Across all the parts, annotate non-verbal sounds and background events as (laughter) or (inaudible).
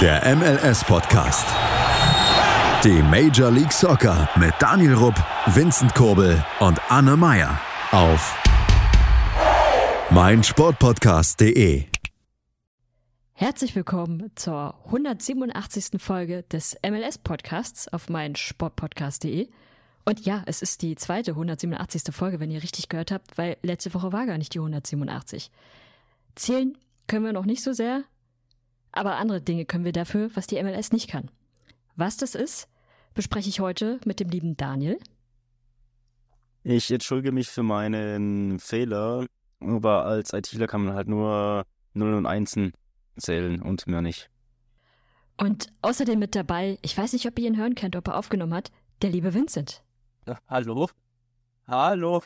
Der MLS-Podcast. Die Major League Soccer mit Daniel Rupp, Vincent Kurbel und Anne Meyer auf meinsportpodcast.de. Herzlich willkommen zur 187. Folge des MLS-Podcasts auf meinsportpodcast.de. Und ja, es ist die zweite 187. Folge, wenn ihr richtig gehört habt, weil letzte Woche war gar nicht die 187. Zählen können wir noch nicht so sehr, aber andere Dinge können wir dafür, was die MLS nicht kann. Was das ist, bespreche ich heute mit dem lieben Daniel. Ich entschuldige mich für meinen Fehler, aber als ITler kann man halt nur 0 und 1 zählen und mehr nicht. Und außerdem mit dabei, ich weiß nicht, ob ihr ihn hören könnt, ob er aufgenommen hat, der liebe Vincent. Ja, hallo? Hallo?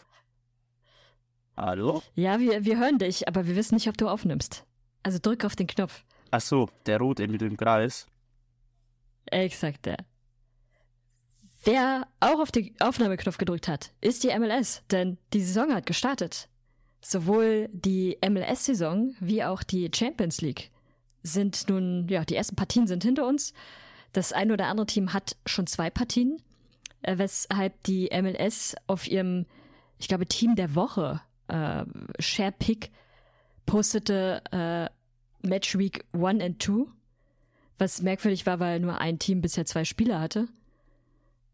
Hallo? Ja, wir, wir hören dich, aber wir wissen nicht, ob du aufnimmst. Also drück auf den Knopf. Ach so, der rote mit dem Kreis. Exakt, der. Wer auch auf den Aufnahmeknopf gedrückt hat, ist die MLS, denn die Saison hat gestartet. Sowohl die MLS-Saison wie auch die Champions League sind nun, ja, die ersten Partien sind hinter uns. Das ein oder andere Team hat schon zwei Partien, äh, weshalb die MLS auf ihrem, ich glaube, Team der Woche, äh, Share Pick, postete äh, Match Week 1 and 2, was merkwürdig war, weil nur ein Team bisher zwei Spieler hatte.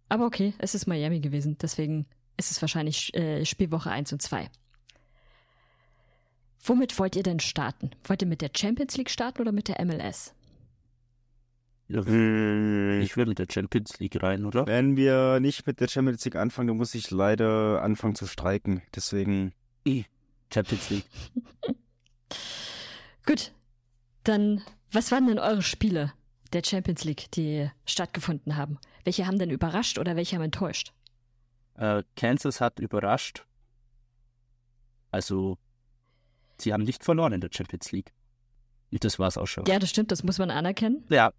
Aber okay, es ist Miami gewesen, deswegen ist es wahrscheinlich äh, Spielwoche 1 und 2. Womit wollt ihr denn starten? Wollt ihr mit der Champions League starten oder mit der MLS? Hm, ich will mit der Champions League rein, oder? Wenn wir nicht mit der Champions League anfangen, dann muss ich leider anfangen zu streiken. Deswegen, Champions League. (laughs) Gut, dann was waren denn eure Spiele der Champions League, die stattgefunden haben? Welche haben denn überrascht oder welche haben enttäuscht? Äh, Kansas hat überrascht. Also, sie haben nicht verloren in der Champions League. Und das war's auch schon. Ja, das stimmt, das muss man anerkennen. Ja,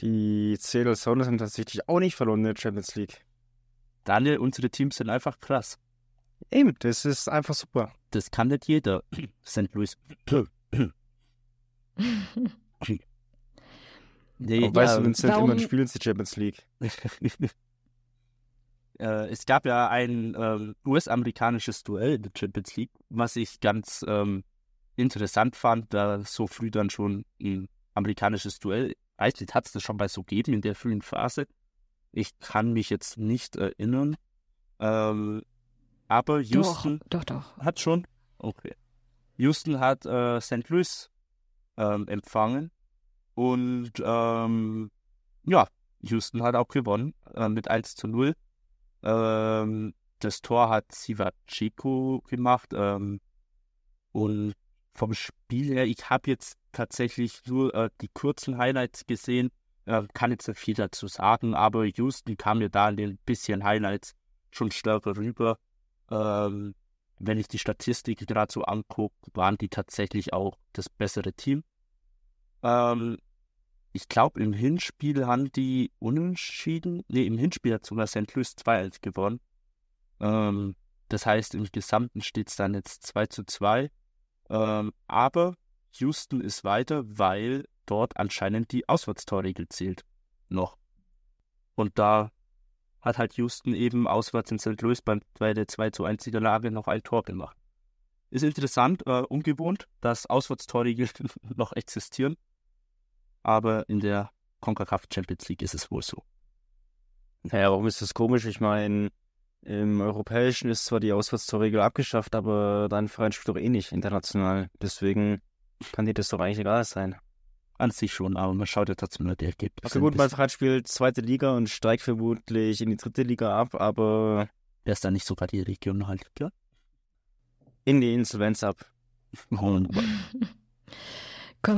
die Seattle Sounders haben tatsächlich auch nicht verloren in der Champions League. Daniel, unsere Teams sind einfach krass. Eben, das ist einfach super. Das kann nicht jeder. St. Louis. (laughs) nee, Aber weißt ja, du, Vincent, warum- immerhin spielen sie Champions League. (laughs) äh, es gab ja ein ähm, US-amerikanisches Duell in der Champions League, was ich ganz ähm, interessant fand, da so früh dann schon ein amerikanisches Duell. Eigentlich hat es das schon mal so gegeben in der frühen Phase. Ich kann mich jetzt nicht erinnern. Ähm, aber Houston Doch, doch, doch. hat schon. Okay. Houston hat äh, St. Louis ähm, empfangen und ähm, ja, Houston hat auch gewonnen äh, mit 1 zu 0. Ähm, das Tor hat Sivaceko gemacht ähm, und vom Spiel her, ich habe jetzt tatsächlich nur äh, die kurzen Highlights gesehen, äh, kann jetzt nicht viel dazu sagen, aber Houston kam mir da in den bisschen Highlights schon stärker rüber. Ähm, wenn ich die Statistik gerade so angucke, waren die tatsächlich auch das bessere Team. Ähm, ich glaube, im Hinspiel haben die unentschieden. Nee, im Hinspiel hat sogar St. Louis 2-1 gewonnen. Ähm, das heißt, im Gesamten steht es dann jetzt 2 zu 2. Ähm, aber Houston ist weiter, weil dort anscheinend die Auswärtstorregel zählt. Noch. Und da hat halt Houston eben auswärts in St. Louis beim, bei der 2 zu 1 Niederlage noch ein Tor gemacht. Ist interessant, äh, ungewohnt, dass Auswärtstorregeln (laughs) noch existieren. Aber in der CONCACAF Champions League ist es wohl so. Naja, warum ist das komisch? Ich meine, im Europäischen ist zwar die Auswärtstorregel abgeschafft, aber dein Verein spielt doch eh nicht international. Deswegen kann dir das doch eigentlich egal sein. An sich schon, aber man schaut ja trotzdem nur die Ergebnisse. Okay, gut, Verein spielt zweite Liga und steigt vermutlich in die dritte Liga ab, aber Wer ist da nicht sogar die Region halt, klar? in die Insolvenz ab. (laughs) Kommen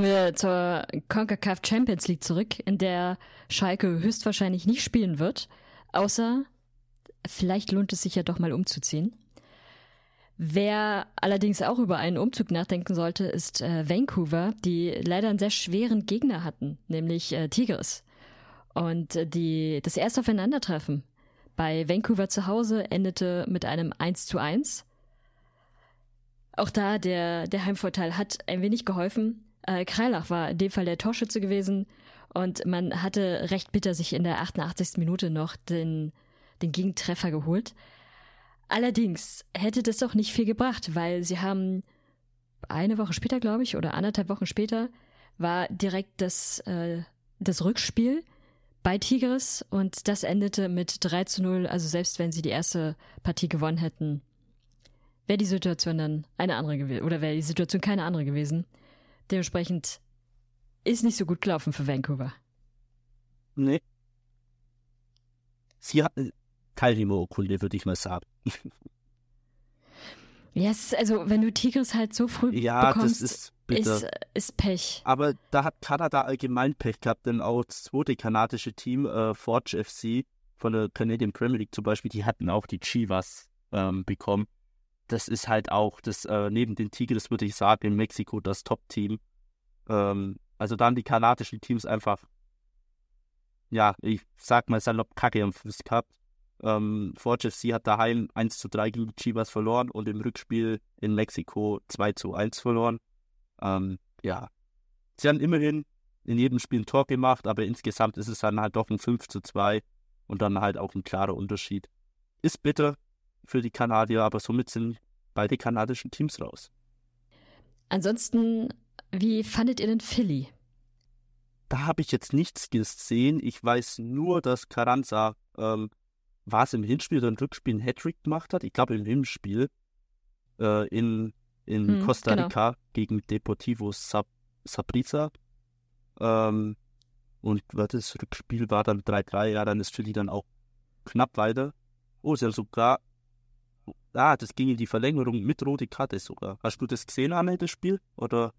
wir zur CONCACAF Champions League zurück, in der Schalke höchstwahrscheinlich nicht spielen wird, außer vielleicht lohnt es sich ja doch mal umzuziehen. Wer allerdings auch über einen Umzug nachdenken sollte, ist äh, Vancouver, die leider einen sehr schweren Gegner hatten, nämlich äh, Tigres. Und äh, die, das erste Aufeinandertreffen bei Vancouver zu Hause endete mit einem 1 zu 1. Auch da, der, der Heimvorteil hat ein wenig geholfen, Äh, Kreilach war in dem Fall der Torschütze gewesen und man hatte recht bitter sich in der 88. Minute noch den, den Gegentreffer geholt. Allerdings hätte das doch nicht viel gebracht, weil sie haben eine Woche später, glaube ich, oder anderthalb Wochen später, war direkt das, äh, das Rückspiel bei Tigres und das endete mit 3 zu 0. Also selbst wenn sie die erste Partie gewonnen hätten, wäre die Situation dann eine andere gewesen oder wäre die Situation keine andere gewesen. Dementsprechend ist nicht so gut gelaufen für Vancouver. Nee. Sie hatten Teilnehmerurkunde, würde ich mal sagen. Ja, es ist also, wenn du Tigris halt so früh Ja, bekommst, das ist ist, ist Pech. Aber da hat Kanada allgemein Pech gehabt, denn auch das zweite kanadische Team, äh, Forge FC von der Canadian Premier League zum Beispiel, die hatten auch die Chivas ähm, bekommen. Das ist halt auch, das äh, neben den Tigres würde ich sagen, in Mexiko das Top-Team. Ähm, also dann die kanadischen Teams einfach, ja, ich sag mal salopp Kacke am Fuß gehabt. Ähm, Forge FC hat daheim 1 zu 3 gegen Chivas verloren und im Rückspiel in Mexiko 2 zu 1 verloren. Ähm, ja, sie haben immerhin in jedem Spiel ein Tor gemacht, aber insgesamt ist es dann halt doch ein 5 zu 2 und dann halt auch ein klarer Unterschied. Ist bitter für die Kanadier, aber somit sind beide kanadischen Teams raus. Ansonsten, wie fandet ihr denn Philly? Da habe ich jetzt nichts gesehen. Ich weiß nur, dass Carranza, ähm, war es im Hinspiel oder im Rückspiel ein Hattrick gemacht hat. Ich glaube im Hinspiel äh, in, in Hm, Costa genau. Rica gegen Deportivo Sab Saprissa. Ähm, und das Rückspiel war dann 3-3. Ja, dann ist Philly dann auch knapp weiter. Oh, sie haben sogar. Ah, das ging in die Verlängerung mit rote Karte sogar. Hast du das gesehen, Anne, das Spiel? Oder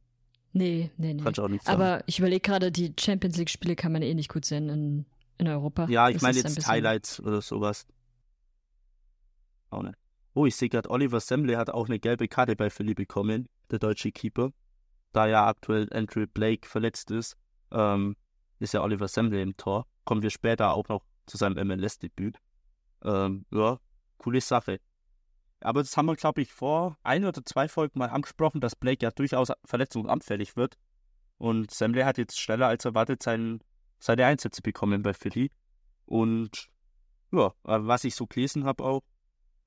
Nee, nee, nee. kannst du auch nicht sagen? Aber ich überlege gerade, die Champions League-Spiele kann man eh nicht gut sehen in, in Europa. Ja, ich Das meine jetzt bisschen- Highlights oder sowas. Auch nicht. Oh, ich sehe gerade, Oliver Semble hat auch eine gelbe Karte bei Philly bekommen, der deutsche Keeper. Da ja aktuell Andrew Blake verletzt ist, ähm, ist ja Oliver Semble im Tor. Kommen wir später auch noch zu seinem MLS-Debüt. Ähm, ja, coole Sache. Aber das haben wir, glaube ich, vor ein oder zwei Folgen mal angesprochen, dass Blake ja durchaus verletzungsanfällig wird. Und Semble hat jetzt schneller als erwartet sein, seine Einsätze bekommen bei Philly. Und ja, äh, was ich so gelesen habe auch,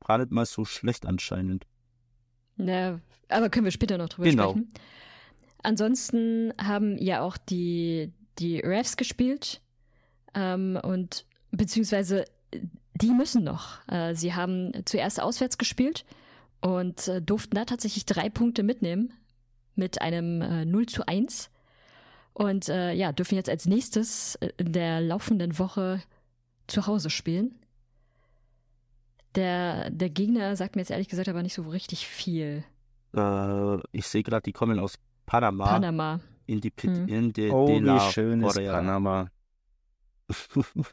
gar nicht mal so schlecht anscheinend. Ja, aber können wir später noch drüber Genau. sprechen. Ansonsten haben ja auch die, die Refs gespielt ähm, und beziehungsweise die müssen noch. Äh, sie haben zuerst auswärts gespielt und äh, durften da tatsächlich drei Punkte mitnehmen mit einem äh, 0 zu 1 und äh, ja, dürfen jetzt als nächstes äh, in der laufenden Woche zu Hause spielen. Der, der Gegner sagt mir jetzt ehrlich gesagt aber nicht so richtig viel. Äh, ich sehe gerade, die kommen aus Panama, Panama. in die Pit Hm. in de, Oh, de wie schön ist. Panama. (laughs)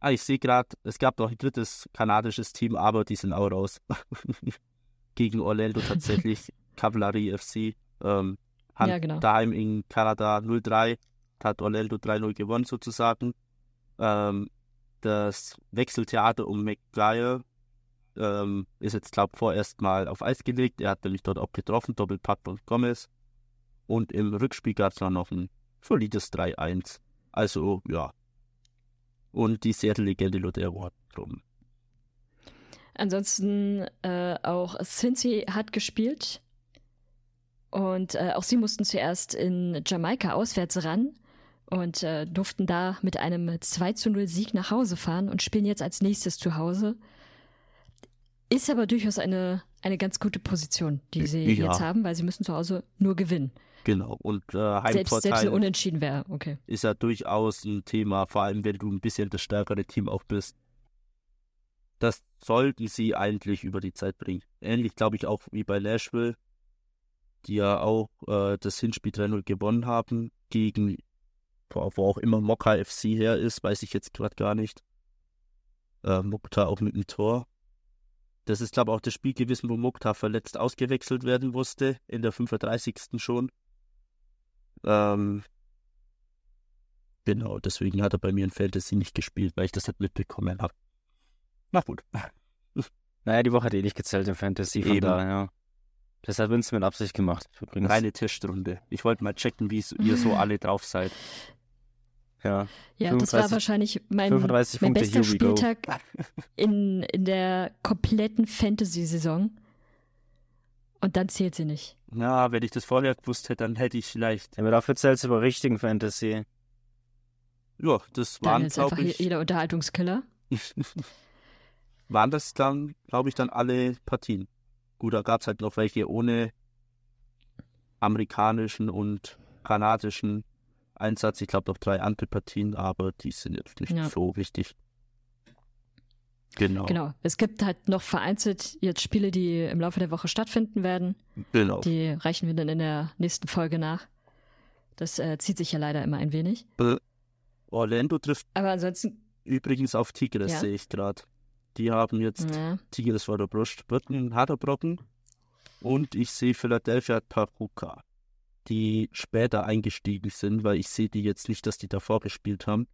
ah, ich sehe gerade, es gab noch ein drittes kanadisches Team, aber die sind auch raus. (laughs) Gegen Orlando tatsächlich, (laughs) Cavalry FC. Ähm, haben Ja, genau. daheim in Kanada 0-3, hat Orlando 3-0 gewonnen sozusagen. Ähm, das Wechseltheater um McGuire ähm, ist jetzt, glaube ich, vorerst mal auf Eis gelegt. Er hat nämlich dort auch getroffen, Doppelpack von Gomez. Und im Rückspiel gab es dann noch ein solides 3-1. Also, ja. Und die Seattle-Legende Lodero hat drum. Ansonsten äh, auch Cincy hat gespielt. Und äh, auch sie mussten zuerst in Jamaika auswärts ran und äh, durften da mit einem 2 zu 0 Sieg nach Hause fahren und spielen jetzt als nächstes zu Hause. Ist aber durchaus eine, eine ganz gute Position, die sie Ja. jetzt haben, weil sie müssen zu Hause nur gewinnen. Genau. Und äh, Selbst, selbst Heimvorteil ein Unentschieden wäre, okay. ist ja durchaus ein Thema, vor allem wenn du ein bisschen das stärkere Team auch bist. Das sollten sie eigentlich über die Zeit bringen. Ähnlich glaube ich auch wie bei Nashville, die ja auch äh, das Hinspiel 3-0 gewonnen haben gegen, wo auch immer Mokka FC her ist, weiß ich jetzt gerade gar nicht. Äh, Mokta auch mit dem Tor. Das ist, glaube ich, auch das Spiel gewesen, wo Mokta verletzt ausgewechselt werden musste, in der 35. schon. Ähm, genau, deswegen hat er bei mir in Fantasy nicht gespielt, weil ich das nicht mitbekommen habe. Na gut. (laughs) Naja, die Woche hat eh nicht gezählt im Fantasy, von Eben. daher. Das hat Vince mit Absicht gemacht. Übrigens. Reine Tischrunde. Ich wollte mal checken, wie ihr so (laughs) alle drauf seid. Ja. Ja, das war 35 wahrscheinlich mein, 35 mein bester. Spieltag in, in der kompletten Fantasy-Saison. Und dann zählt sie nicht. Na, wenn ich das vorher gewusst hätte, dann hätte ich vielleicht. Ja, aber dafür zählt es über richtigen Fantasy. Ja, das Daniel waren, glaube ich. jeder Unterhaltungskiller. (laughs) waren das dann, glaube ich, dann alle Partien. Gut, da gab es halt noch welche ohne amerikanischen und kanadischen Einsatz. Ich glaube noch drei andere Partien, aber die sind jetzt nicht Ja. so wichtig. Genau. Genau. Es gibt halt noch vereinzelt jetzt Spiele, die im Laufe der Woche stattfinden werden. genau. Die reichen wir dann in der nächsten Folge nach. Das äh, zieht sich ja leider immer ein wenig. Orlando trifft Aber ansonsten, übrigens auf Tigres, Ja. sehe ich gerade. Die haben jetzt ja, Tigres vor der Brust, wird ein harter Brocken. Und ich sehe Philadelphia Taruka, die später eingestiegen sind, weil ich sehe die jetzt nicht, dass die davor gespielt haben.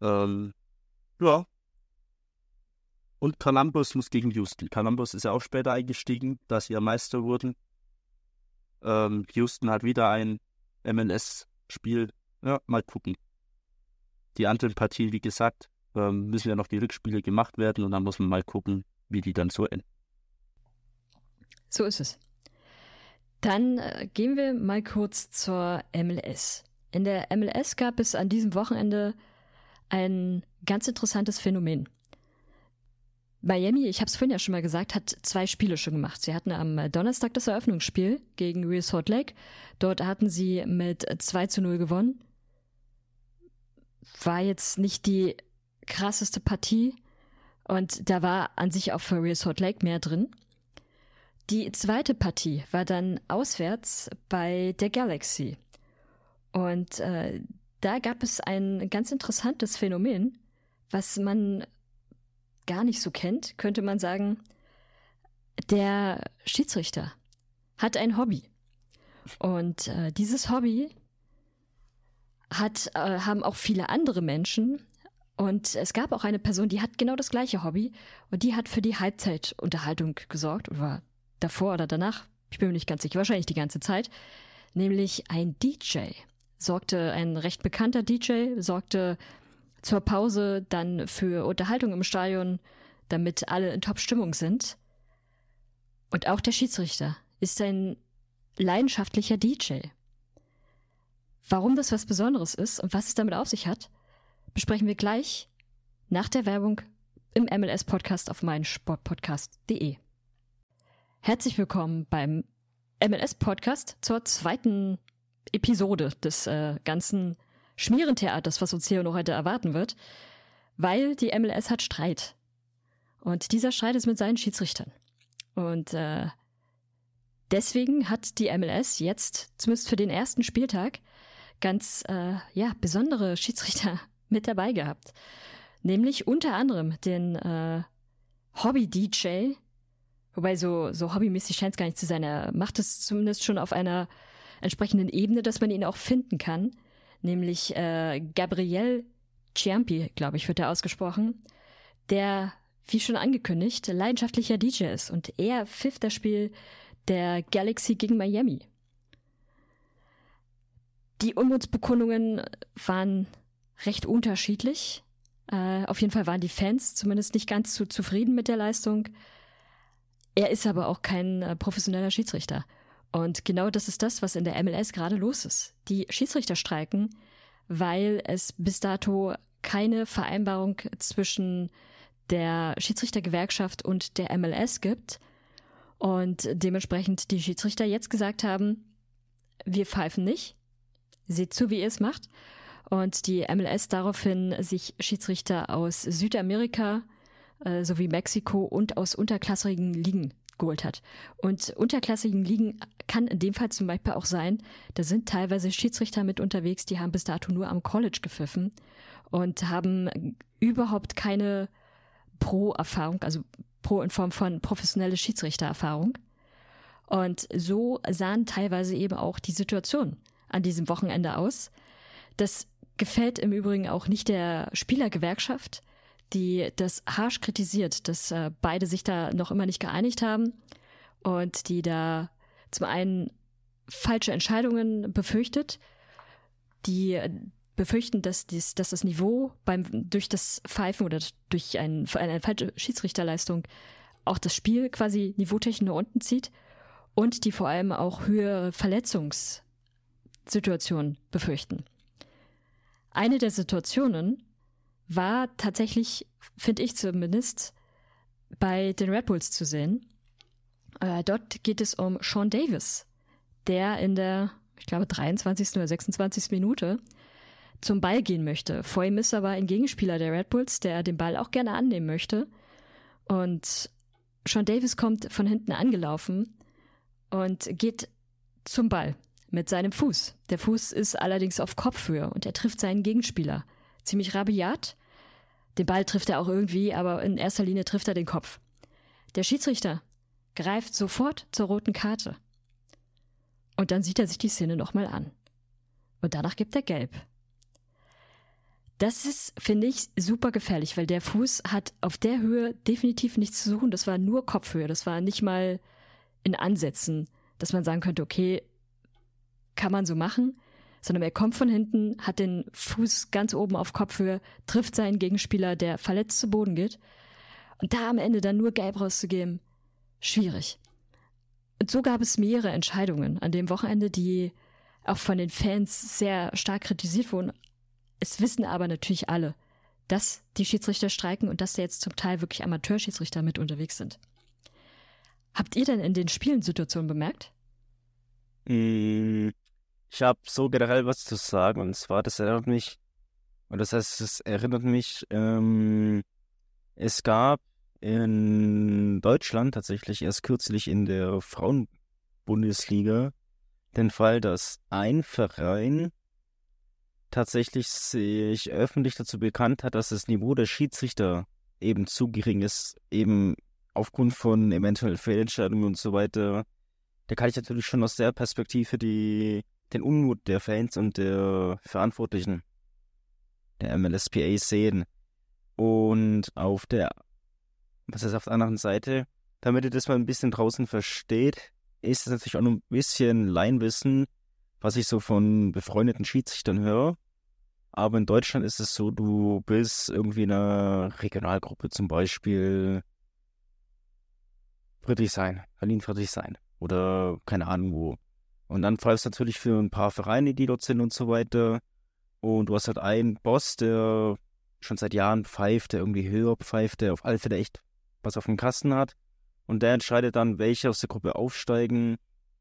Ähm, ja. Und Columbus muss gegen Houston. Columbus ist ja auch später eingestiegen, da sie ja Meister wurden. Ähm, Houston hat wieder ein MLS-Spiel. Ja, mal gucken. Die anderen Partien, wie gesagt, ähm, müssen ja noch die Rückspiele gemacht werden und dann muss man mal gucken, wie die dann so enden. so ist es. Dann äh, gehen wir mal kurz zur MLS. In der MLS gab es an diesem Wochenende ein ganz interessantes Phänomen. Miami, ich habe es vorhin ja schon mal gesagt, hat zwei Spiele schon gemacht. Sie hatten am Donnerstag das Eröffnungsspiel gegen Real Salt Lake. Dort hatten sie mit 2 zu 0 gewonnen. War jetzt nicht die krasseste Partie und da war an sich auch für Real Salt Lake mehr drin. Die zweite Partie war dann auswärts bei der Galaxy. Und äh, da gab es ein ganz interessantes Phänomen, was man gar nicht so kennt, könnte man sagen. Der Schiedsrichter hat ein Hobby. Und äh, dieses Hobby hat, äh, haben auch viele andere Menschen. Und es gab auch eine Person, die hat genau das gleiche Hobby. Und die hat für die Halbzeitunterhaltung gesorgt. Oder davor oder danach. Ich bin mir nicht ganz sicher. Wahrscheinlich die ganze Zeit. Nämlich ein DJ. Sorgte, ein recht bekannter DJ, sorgte zur Pause dann für Unterhaltung im Stadion, damit alle in Top-Stimmung sind. Und auch der Schiedsrichter ist ein leidenschaftlicher DJ. Warum das was Besonderes ist und was es damit auf sich hat, besprechen wir gleich nach der Werbung im MLS-Podcast auf meinsportpodcast.de. Herzlich willkommen beim MLS-Podcast zur zweiten Episode des äh, ganzen Schmierentheaters, was uns hier noch heute erwarten wird, weil die MLS hat Streit. Und dieser Streit ist mit seinen Schiedsrichtern. Und äh, deswegen hat die MLS jetzt, zumindest für den ersten Spieltag, ganz äh, ja, besondere Schiedsrichter mit dabei gehabt. Nämlich unter anderem den äh, Hobby-DJ, wobei so, so hobbymäßig scheint es gar nicht zu sein. Er macht es zumindest schon auf einer entsprechenden Ebene, dass man ihn auch finden kann. Nämlich äh, Gabriel Ciampi, glaube ich, wird er ausgesprochen, der, wie schon angekündigt, leidenschaftlicher DJ ist. Und er pfiff das Spiel der Galaxy gegen Miami. Die Unmutsbekundungen waren recht unterschiedlich. Äh, auf jeden Fall waren die Fans zumindest nicht ganz so zufrieden mit der Leistung. Er ist aber auch kein äh, professioneller Schiedsrichter. Und genau das ist das, was in der MLS gerade los ist. Die Schiedsrichter streiken, weil es bis dato keine Vereinbarung zwischen der Schiedsrichtergewerkschaft und der MLS gibt. Und dementsprechend die Schiedsrichter jetzt gesagt haben, wir pfeifen nicht. Seht zu, wie ihr es macht. Und die MLS daraufhin sich Schiedsrichter aus Südamerika äh, sowie Mexiko und aus unterklassigen Ligen geholt hat. Und unterklassigen Ligen kann in dem Fall zum Beispiel auch sein, da sind teilweise Schiedsrichter mit unterwegs, die haben bis dato nur am College gepfiffen und haben überhaupt keine Pro-Erfahrung, also Pro in Form von professionelle Schiedsrichtererfahrung. Und so sahen teilweise eben auch die Situation an diesem Wochenende aus. Das gefällt im Übrigen auch nicht der Spielergewerkschaft, die das harsch kritisiert, dass äh, beide sich da noch immer nicht geeinigt haben. und die da zum einen falsche Entscheidungen befürchtet, die befürchten, dass, dies, dass das Niveau beim, durch das Pfeifen oder durch ein, eine falsche Schiedsrichterleistung auch das Spiel quasi niveautechnisch nach unten zieht und die vor allem auch höhere Verletzungssituationen befürchten. Eine der Situationen war tatsächlich, finde ich zumindest, bei den Red Bulls zu sehen. Äh, dort geht es um Sean Davis, der in der, ich glaube, 23. oder 26. Minute zum Ball gehen möchte. Vor ihm ist aber ein Gegenspieler der Red Bulls, der den Ball auch gerne annehmen möchte. Und Sean Davis kommt von hinten angelaufen und geht zum Ball mit seinem Fuß. Der Fuß ist allerdings auf Kopfhöhe und er trifft seinen Gegenspieler. Ziemlich rabiat. Den Ball trifft er auch irgendwie, aber in erster Linie trifft er den Kopf. Der Schiedsrichter greift sofort zur roten Karte. Und dann sieht er sich die Szene nochmal an. Und danach gibt er gelb. Das ist, finde ich, super gefährlich, weil der Fuß hat auf der Höhe definitiv nichts zu suchen. Das war nur Kopfhöhe. Das war nicht mal in Ansätzen, dass man sagen könnte, okay, kann man so machen, sondern er kommt von hinten, hat den Fuß ganz oben auf Kopfhöhe, trifft seinen Gegenspieler, der verletzt zu Boden geht. Und da am Ende dann nur gelb rauszugeben, schwierig. Und so gab es mehrere Entscheidungen an dem Wochenende, die auch von den Fans sehr stark kritisiert wurden, es wissen aber natürlich alle, dass die Schiedsrichter streiken und dass da jetzt zum Teil wirklich Amateurschiedsrichter mit unterwegs sind. Habt ihr denn in den Spielen Situationen bemerkt? Mm, ich habe so generell was zu sagen und zwar, das erinnert mich, und das heißt, es erinnert mich, ähm, es gab in Deutschland tatsächlich erst kürzlich in der Frauenbundesliga den Fall, dass ein Verein tatsächlich sich öffentlich dazu bekannt hat, dass das Niveau der Schiedsrichter eben zu gering ist, eben aufgrund von eventuell Fehlentscheidungen und so weiter, da kann ich natürlich schon aus der Perspektive die, den Unmut der Fans und der Verantwortlichen der MLSPA sehen. Und auf der, was ist auf der anderen Seite, damit ihr das mal ein bisschen draußen versteht, ist es natürlich auch noch ein bisschen Leinwissen, was ich so von befreundeten Schiedsrichtern höre. Aber in Deutschland ist es so, du bist irgendwie in einer Regionalgruppe, zum Beispiel Friedrichshain, Berlin Friedrichshain oder keine Ahnung wo. Und dann pfeifst du natürlich für ein paar Vereine, die dort sind und so weiter. Und du hast halt einen Boss, der schon seit Jahren pfeift, der irgendwie höher pfeift, der auf alle Fälle echt was auf dem Kasten hat. Und der entscheidet dann, welche aus der Gruppe aufsteigen,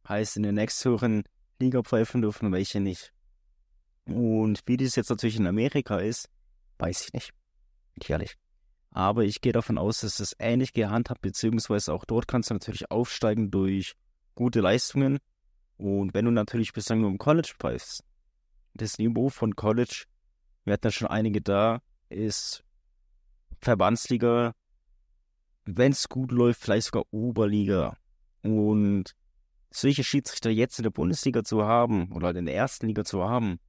heißt in der nächsthöheren Liga pfeifen dürfen und welche nicht. Und wie das jetzt natürlich in Amerika ist, weiß ich nicht. Ehrlich. Aber ich gehe davon aus, dass es ähnlich gehandhabt, beziehungsweise auch dort kannst du natürlich aufsteigen durch gute Leistungen. Und wenn du natürlich bislang nur im College pfeifst, das Niveau von College, wir hatten ja schon einige da, ist Verbandsliga, wenn es gut läuft, vielleicht sogar Oberliga. Und solche Schiedsrichter jetzt in der Bundesliga zu haben oder in der ersten Liga zu haben,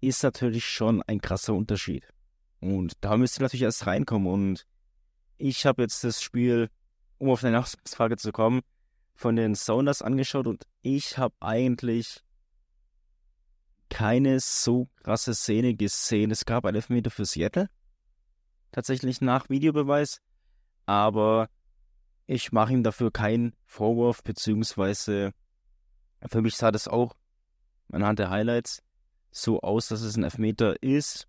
ist natürlich schon ein krasser Unterschied. Und da müsst ihr natürlich erst reinkommen. Und ich habe jetzt das Spiel, um auf deine Nachfrage zu kommen, von den Sounders angeschaut und ich habe eigentlich keine so krasse Szene gesehen. Es gab einen Elfmeter für Seattle. Tatsächlich nach Videobeweis. Aber ich mache ihm dafür keinen Vorwurf, beziehungsweise für mich sah das auch anhand der Highlights so aus, dass es ein Elfmeter ist.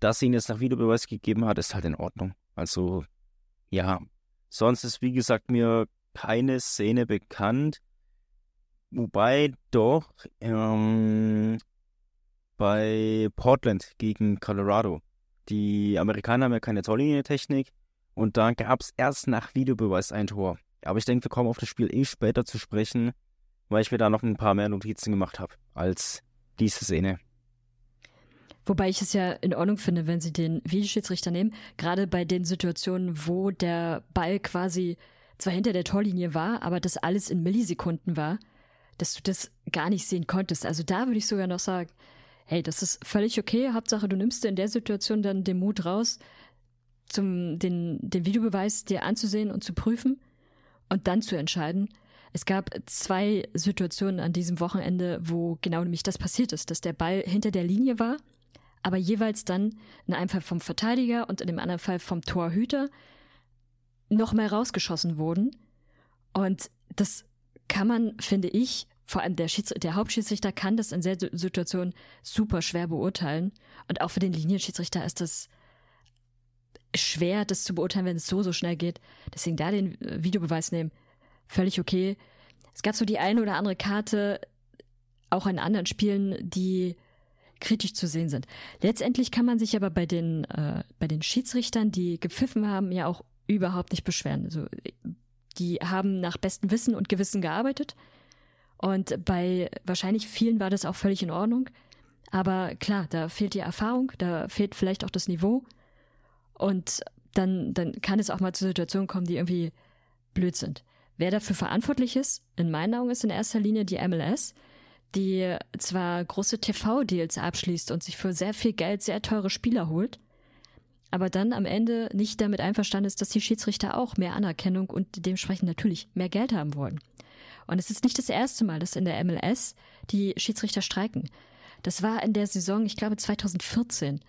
Dass ihn jetzt nach Videobeweis gegeben hat, ist halt in Ordnung. Also, ja. Sonst ist, wie gesagt, mir keine Szene bekannt. Wobei doch ähm, bei Portland gegen Colorado. Die Amerikaner haben ja keine Torlinientechnik und da gab es erst nach Videobeweis ein Tor. Aber ich denke, wir kommen auf das Spiel eh später zu sprechen, weil ich mir da noch ein paar mehr Notizen gemacht habe als diese Szene. Wobei ich es ja in Ordnung finde, wenn sie den Videoschiedsrichter nehmen, gerade bei den Situationen, wo der Ball quasi zwar hinter der Torlinie war, aber das alles in Millisekunden war, dass du das gar nicht sehen konntest. Also da würde ich sogar noch sagen, hey, das ist völlig okay. Hauptsache, du nimmst in der Situation dann den Mut raus, zum, den, den Videobeweis dir anzusehen und zu prüfen und dann zu entscheiden. Es gab zwei Situationen an diesem Wochenende, wo genau nämlich das passiert ist, dass der Ball hinter der Linie war, aber jeweils dann in einem Fall vom Verteidiger und in dem anderen Fall vom Torhüter noch mal rausgeschossen wurden. Und das kann man, finde ich, vor allem der, Schieds der Hauptschiedsrichter kann das in der Situation super schwer beurteilen. Und auch für den Linienschiedsrichter ist das schwer, das zu beurteilen, wenn es so, so schnell geht. Deswegen da den äh, Videobeweis nehmen, völlig okay. Es gab so die eine oder andere Karte, auch in anderen Spielen, die kritisch zu sehen sind. Letztendlich kann man sich aber bei den, äh, bei den Schiedsrichtern, die gepfiffen haben, ja auch überhaupt nicht beschweren. Also, die haben nach bestem Wissen und Gewissen gearbeitet. Und bei wahrscheinlich vielen war das auch völlig in Ordnung. Aber klar, da fehlt die Erfahrung, da fehlt vielleicht auch das Niveau. Und dann, dann kann es auch mal zu Situationen kommen, die irgendwie blöd sind. Wer dafür verantwortlich ist, in meinen Augen ist in erster Linie die MLS, die zwar große TV-Deals abschließt und sich für sehr viel Geld sehr teure Spieler holt, aber dann am Ende nicht damit einverstanden ist, dass die Schiedsrichter auch mehr Anerkennung und dementsprechend natürlich mehr Geld haben wollen. Und es ist nicht das erste Mal, dass in der MLS die Schiedsrichter streiken. Das war in der Saison, ich glaube 2014.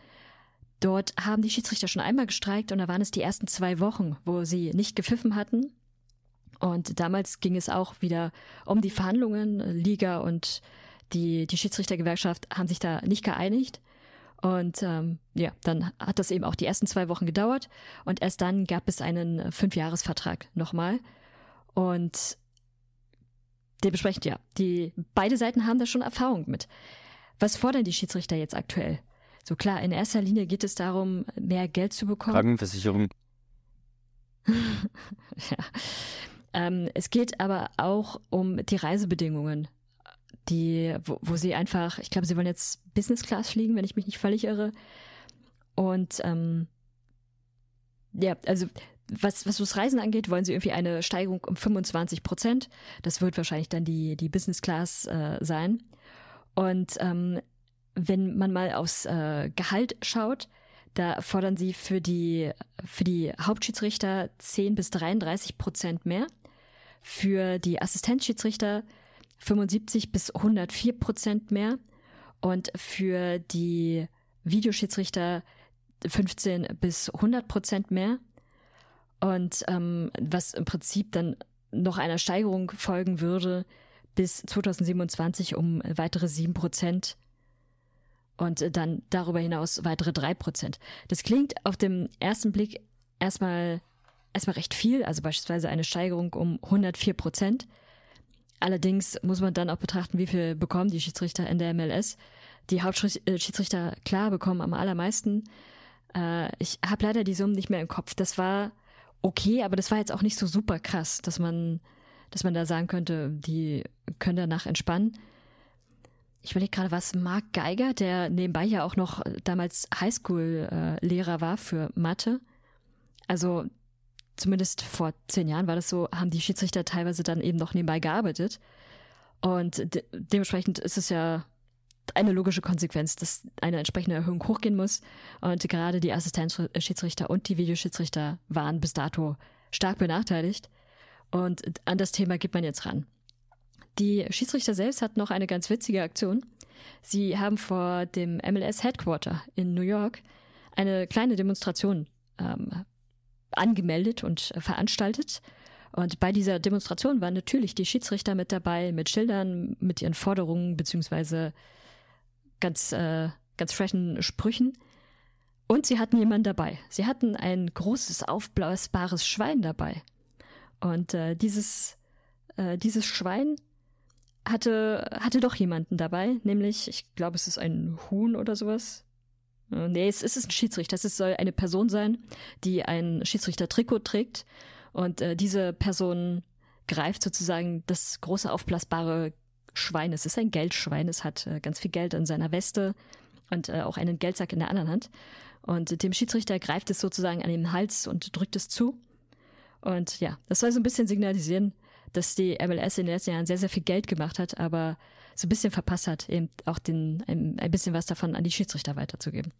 Dort haben die Schiedsrichter schon einmal gestreikt und da waren es die ersten zwei Wochen, wo sie nicht gepfiffen hatten. Und damals ging es auch wieder um die Verhandlungen. Liga und die, die Schiedsrichtergewerkschaft haben sich da nicht geeinigt. Und ähm, ja, dann hat das eben auch die ersten zwei Wochen gedauert und erst dann gab es einen Fünfjahresvertrag nochmal. Und dementsprechend, ja, die beide Seiten haben da schon Erfahrung mit. Was fordern die Schiedsrichter jetzt aktuell? So klar, in erster Linie geht es darum, mehr Geld zu bekommen. Krankenversicherung. (laughs) ja. Ähm, es geht aber auch um die Reisebedingungen, die, wo, wo sie einfach, ich glaube, sie wollen jetzt Business Class fliegen, wenn ich mich nicht völlig irre. Und ähm, ja, also was, was das Reisen angeht, wollen sie irgendwie eine Steigerung um 25 Prozent. Das wird wahrscheinlich dann die, die Business Class äh, sein. Und ähm, wenn man mal aufs äh, Gehalt schaut, da fordern sie für die, für die Hauptschiedsrichter 10 bis 33 Prozent mehr, für die Assistenzschiedsrichter 75 bis 104 Prozent mehr und für die Videoschiedsrichter 15 bis 100 Prozent mehr. Und ähm, was im Prinzip dann noch einer Steigerung folgen würde bis 2027 um weitere 7 Prozent und dann darüber hinaus weitere drei Prozent. Das klingt auf dem ersten Blick erstmal, erstmal recht viel, also beispielsweise eine Steigerung um 104 Prozent. Allerdings muss man dann auch betrachten, wie viel bekommen die Schiedsrichter in der MLS. Die Hauptschiedsrichter, klar, bekommen am allermeisten. Äh, ich habe leider die Summen nicht mehr im Kopf. Das war okay, aber das war jetzt auch nicht so super krass, dass man, dass man da sagen könnte, die können danach entspannen ich überlege gerade, was Mark Geiger, der nebenbei ja auch noch äh, damals Highschool-Lehrer äh, war für Mathe. Also zumindest vor zehn Jahren war das so, haben die Schiedsrichter teilweise dann eben noch nebenbei gearbeitet. Und de dementsprechend ist es ja eine logische Konsequenz, dass eine entsprechende Erhöhung hochgehen muss. Und gerade die Assistenzschiedsrichter und die Videoschiedsrichter waren bis dato stark benachteiligt. Und an das Thema geht man jetzt ran. Die Schiedsrichter selbst hatten noch eine ganz witzige Aktion. Sie haben vor dem MLS Headquarter in New York eine kleine Demonstration ähm, angemeldet und veranstaltet. Und bei dieser Demonstration waren natürlich die Schiedsrichter mit dabei, mit Schildern, mit ihren Forderungen, beziehungsweise ganz, äh, ganz freshen Sprüchen. Und sie hatten jemanden dabei. Sie hatten ein großes, aufblasbares Schwein dabei. Und äh, dieses, äh, dieses Schwein hatte, hatte doch jemanden dabei, nämlich, ich glaube, es ist ein Huhn oder sowas. Nee, es ist ein Schiedsrichter. Es soll eine Person sein, die ein Schiedsrichter-Trikot trägt. Und äh, diese Person greift sozusagen das große aufblasbare Schwein. Es ist ein Geldschwein. Es hat äh, ganz viel Geld in seiner Weste und äh, auch einen Geldsack in der anderen Hand. Und dem Schiedsrichter greift es sozusagen an den Hals und drückt es zu. Und ja, das soll so ein bisschen signalisieren, dass die MLS in den letzten Jahren sehr, sehr viel Geld gemacht hat, aber so ein bisschen verpasst hat, eben auch den, ein, ein bisschen was davon an die Schiedsrichter weiterzugeben.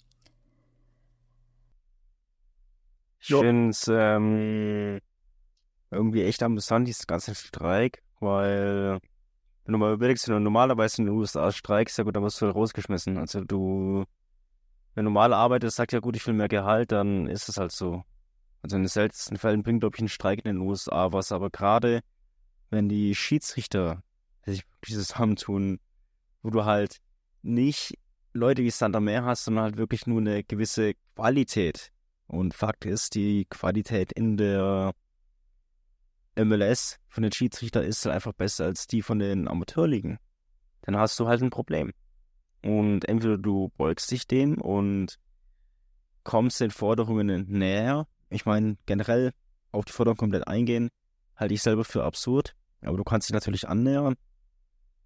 Ich finde es ähm, irgendwie echt amüsant, dieses ganze Streik. weil wenn du mal überlegst, wenn du normalerweise in den USA streikst, ja gut, dann wirst du halt rausgeschmissen. Also du, wenn du normal arbeitest, sagst ja gut, ich will mehr Gehalt, dann ist es halt so. Also in den seltensten Fällen bringt, glaube ich, ein Streik in den USA was, aber gerade wenn die Schiedsrichter sich wirklich zusammentun, wo du halt nicht Leute wie Santa Meer hast, sondern halt wirklich nur eine gewisse Qualität. Und Fakt ist, die Qualität in der MLS von den Schiedsrichter ist halt einfach besser als die von den Amateurligen. Dann hast du halt ein Problem. Und entweder du beugst dich dem und kommst den Forderungen näher. Ich meine, generell auf die Forderung komplett eingehen, halte ich selber für absurd. Aber du kannst dich natürlich annähern.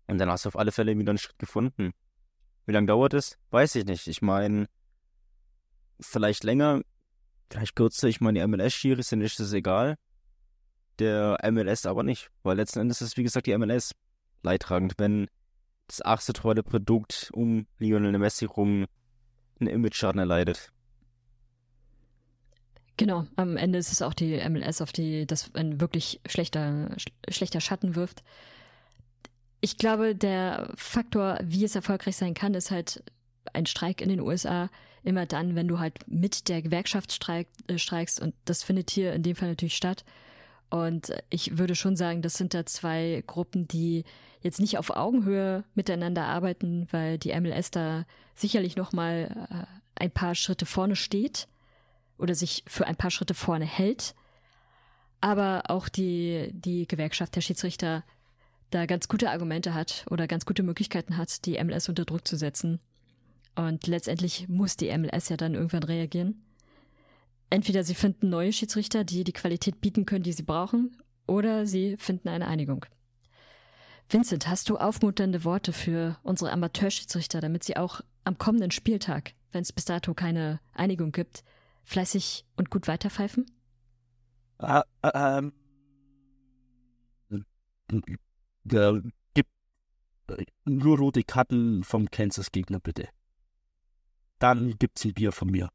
Und dann hast du auf alle Fälle wieder einen Schritt gefunden. Wie lange dauert es? Weiß ich nicht. Ich meine, vielleicht länger, vielleicht kürzer. Ich meine, die MLS-Schiris sind nicht das egal. Der MLS aber nicht. Weil letzten Endes ist, wie gesagt, die MLS leidtragend, wenn das achte tolle Produkt um Lionel Messi rum einen Image-Schaden erleidet. Genau, am Ende ist es auch die MLS, auf die das ein wirklich schlechter, schlechter Schatten wirft. Ich glaube, der Faktor, wie es erfolgreich sein kann, ist halt ein Streik in den USA immer dann, wenn du halt mit der Gewerkschaft streik, äh, streikst und das findet hier in dem Fall natürlich statt. Und ich würde schon sagen, das sind da zwei Gruppen, die jetzt nicht auf Augenhöhe miteinander arbeiten, weil die MLS da sicherlich noch mal äh, ein paar Schritte vorne steht oder sich für ein paar Schritte vorne hält, aber auch die die Gewerkschaft der Schiedsrichter da ganz gute Argumente hat oder ganz gute Möglichkeiten hat, die MLS unter Druck zu setzen. Und letztendlich muss die MLS ja dann irgendwann reagieren. Entweder sie finden neue Schiedsrichter, die die Qualität bieten können, die sie brauchen, oder sie finden eine Einigung. Vincent, hast du aufmunternde Worte für unsere Amateurschiedsrichter, damit sie auch am kommenden Spieltag, wenn es bis dato keine Einigung gibt, fleißig und gut weiterpfeifen? Uh, ähm, äh, gib nur rote Karten vom Kansas-Gegner, bitte. Dann gibt's ein Bier von mir.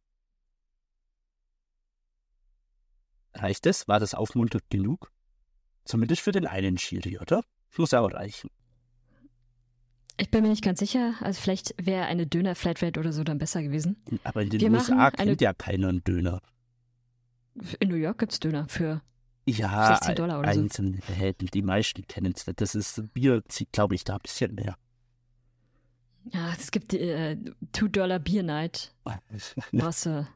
Reicht es? War das aufmunternd genug? Zumindest für den einen Schiri, oder? Muss auch reichen. Ich bin mir nicht ganz sicher. Also vielleicht wäre eine Döner-Flatrate oder so dann besser gewesen. Aber in den Wir USA kennt eine- ja keiner einen Döner. In New York gibt's Döner für Ja, 16 Dollar oder so. einzelne Läden. Die meisten kennen es. Das ist Bier, zieht, glaube ich, da ein bisschen mehr. Ja, es gibt die äh, Two-Dollar Beer Night. (laughs) Brauchst du,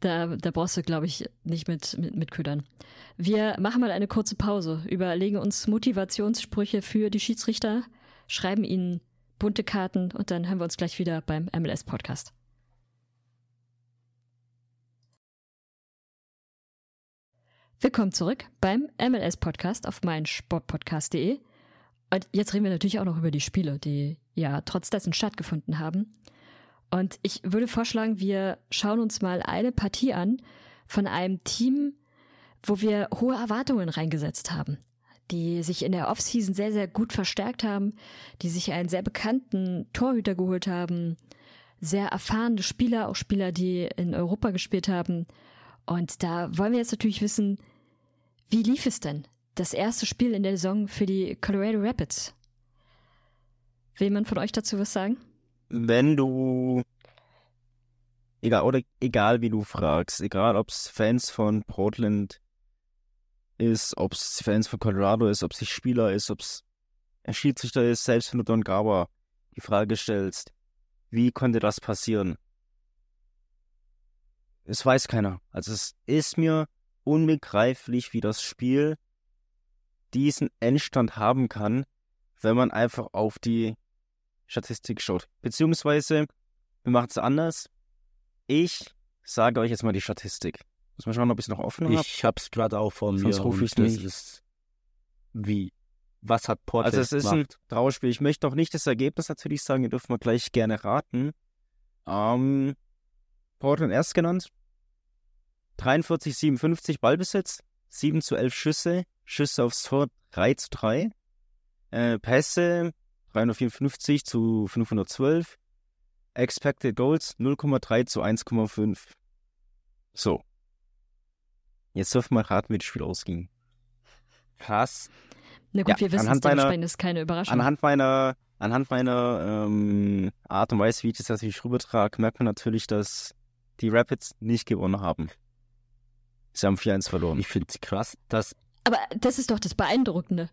da, da brauchst du, glaube ich, nicht mit, mit, mit Ködern. Wir machen mal eine kurze Pause, überlegen uns Motivationssprüche für die Schiedsrichter, schreiben ihnen bunte Karten und dann hören wir uns gleich wieder beim MLS-Podcast. Willkommen zurück beim MLS-Podcast auf meinsportpodcast.de. Und jetzt reden wir natürlich auch noch über die Spiele, die ja trotz dessen stattgefunden haben. Und ich würde vorschlagen, wir schauen uns mal eine Partie an von einem Team, wo wir hohe Erwartungen reingesetzt haben, die sich in der Offseason sehr, sehr gut verstärkt haben, die sich einen sehr bekannten Torhüter geholt haben, sehr erfahrene Spieler, auch Spieler, die in Europa gespielt haben. Und da wollen wir jetzt natürlich wissen, wie lief es denn? Das erste Spiel in der Saison für die Colorado Rapids. Will jemand von euch dazu was sagen? wenn du egal oder egal wie du fragst, egal ob es Fans von Portland ist, ob es Fans von Colorado ist, ob es Spieler ist, ob es ein Schiedsrichter ist, selbst wenn du Don Garber die Frage stellst, wie konnte das passieren? Es weiß keiner. Also es ist mir unbegreiflich, wie das Spiel diesen Endstand haben kann, wenn man einfach auf die Statistik schaut. Beziehungsweise, wir machen es anders. Ich sage euch jetzt mal die Statistik. Muss mal schauen, ob ich es noch offen habe. Ich hab's gerade auch vor mir. Sonst ruf und ich's das nicht. Ist wie? Was hat Portland Also es ist ein gemacht? Trauerspiel. Ich möchte auch nicht das Ergebnis natürlich sagen, ihr dürft mal gleich gerne raten. Ähm, Portland erst genannt. 43, 57 Ballbesitz, 7 zu 11 Schüsse, Schüsse aufs Tor 3 zu 3. Äh, Pässe 354 zu 512. Expected Goals 0,3 zu 1,5. So. Jetzt dürfen wir raten, wie das Spiel ausging. Krass. Na gut, Ja, wir wissen es dementsprechend, ist keine Überraschung. Anhand meiner, anhand meiner ähm, Art und Weise, wie ich das natürlich rübertrage, merkt man natürlich, dass die Rapids nicht gewonnen haben. Sie haben 4-1 verloren. Ich finde es krass, dass Aber das ist doch das Beeindruckende.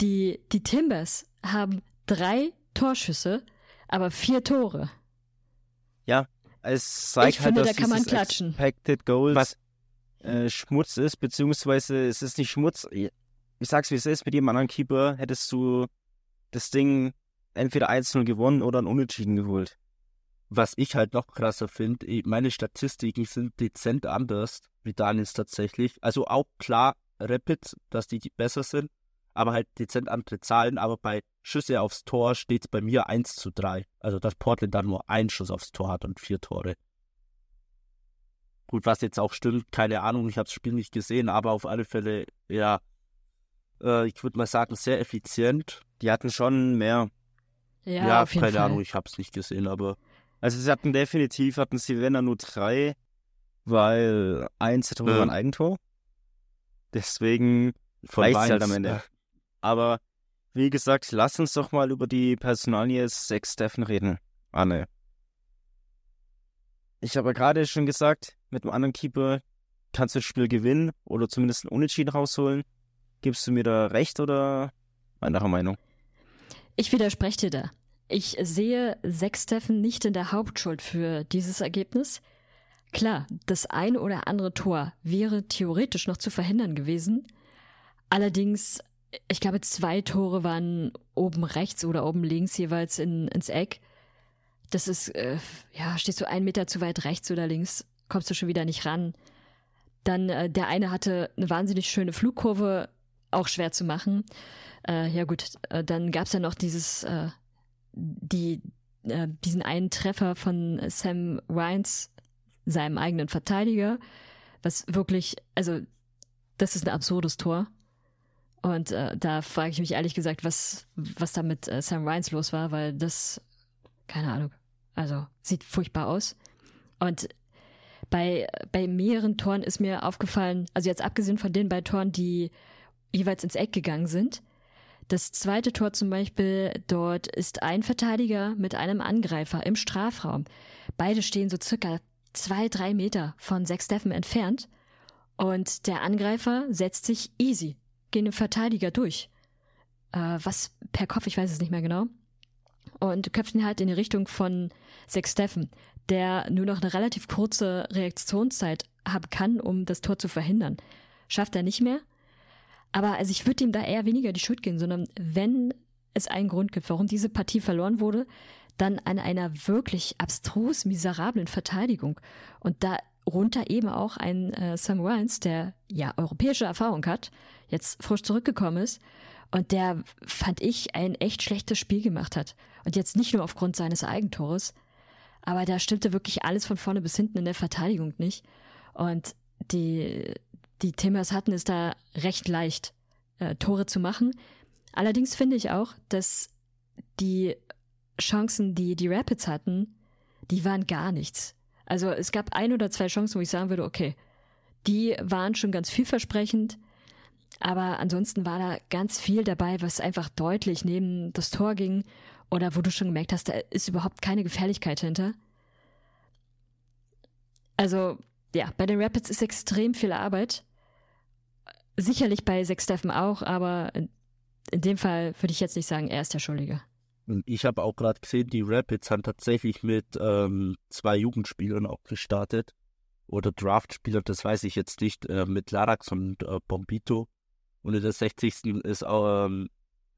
Die, die Timbers haben drei Torschüsse, aber vier Tore. Es zeigt Ich halt, finde, dass da kann man klatschen. Expected Goals Was? Äh, Schmutz ist, beziehungsweise es ist nicht Schmutz. Ich sag's wie es ist, mit jedem anderen Keeper hättest du das Ding entweder 1-0 gewonnen oder ein Unentschieden geholt. Was ich halt noch krasser finde, meine Statistiken sind dezent anders wie Daniels tatsächlich. Also auch klar Rapids, dass die besser sind, aber halt dezent andere Zahlen. Aber bei Schüsse aufs Tor steht es bei mir 1 zu 3. Also dass Portland dann nur einen Schuss aufs Tor hat und vier Tore. Gut, was jetzt auch stimmt, keine Ahnung, ich habe das Spiel nicht gesehen, aber auf alle Fälle, ja, äh, ich würde mal sagen, sehr effizient. Die hatten schon mehr. Ja, Ja, keine Fall. Ahnung, ich habe es nicht gesehen, aber Also sie hatten definitiv, hatten sie wenn dann nur drei, weil eins Tore Ja. war ein Eigentor. Deswegen von reicht's halt am Ende. äh, Aber wie gesagt, lass uns doch mal über die Personalie Sex Steffen reden, Anne. Ich habe ja gerade schon gesagt, mit einem anderen Keeper kannst du das Spiel gewinnen oder zumindest einen Unentschieden rausholen. Gibst du mir da recht oder anderer Meinung? Ich widerspreche dir da. Ich sehe Sexteffen nicht in der Hauptschuld für dieses Ergebnis. Klar, das ein oder andere Tor wäre theoretisch noch zu verhindern gewesen. Allerdings, ich glaube, zwei Tore waren oben rechts oder oben links jeweils in, ins Eck. Das ist, äh, ja, stehst du einen Meter zu weit rechts oder links, kommst du schon wieder nicht ran. Dann, äh, der eine hatte eine wahnsinnig schöne Flugkurve, auch schwer zu machen. Äh, ja gut, äh, dann gab's ja noch dieses, äh, die, äh, diesen einen Treffer von Sam Ryans, seinem eigenen Verteidiger, was wirklich, also das ist ein absurdes Tor. Und äh, da frage ich mich ehrlich gesagt, was, was da mit äh, Sam Ryans los war, weil das, keine Ahnung, also sieht furchtbar aus. Und bei, bei mehreren Toren ist mir aufgefallen, also jetzt abgesehen von den beiden Toren, die jeweils ins Eck gegangen sind, das zweite Tor zum Beispiel, dort ist ein Verteidiger mit einem Angreifer im Strafraum. Beide stehen so circa zwei, drei Meter von Sechs Steffen entfernt und der Angreifer setzt sich easy gegen den Verteidiger durch. Äh, was per Kopf, ich weiß es nicht mehr genau. Und köpft ihn halt in die Richtung von Sechs Steffen, der nur noch eine relativ kurze Reaktionszeit haben kann, um das Tor zu verhindern. Schafft er nicht mehr. Aber also ich würde ihm da eher weniger die Schuld geben, sondern wenn es einen Grund gibt, warum diese Partie verloren wurde, dann an einer wirklich abstrus miserablen Verteidigung. Und darunter eben auch ein äh, Sam Ryans, der ja europäische Erfahrung hat, jetzt frisch zurückgekommen ist und der, fand ich, ein echt schlechtes Spiel gemacht hat. Und jetzt nicht nur aufgrund seines Eigentores, aber da stimmte wirklich alles von vorne bis hinten in der Verteidigung nicht. Und die, die Timbers hatten es da recht leicht, äh, Tore zu machen. Allerdings finde ich auch, dass die Chancen, die die Rapids hatten, die waren gar nichts. Also es gab ein oder zwei Chancen, wo ich sagen würde, okay, die waren schon ganz vielversprechend, aber ansonsten war da ganz viel dabei, was einfach deutlich neben das Tor ging oder wo du schon gemerkt hast, da ist überhaupt keine Gefährlichkeit hinter. Also ja, bei den Rapids ist extrem viel Arbeit. Sicherlich bei Sechs Steffen auch, aber in, dem Fall würde ich jetzt nicht sagen, er ist der Schuldige. Ich habe auch gerade gesehen, die Rapids haben tatsächlich mit ähm, zwei Jugendspielern auch gestartet. Oder Draftspieler, das weiß ich jetzt nicht, äh, mit Larax und äh, Bombito. Und in der 60. ist auch, ähm,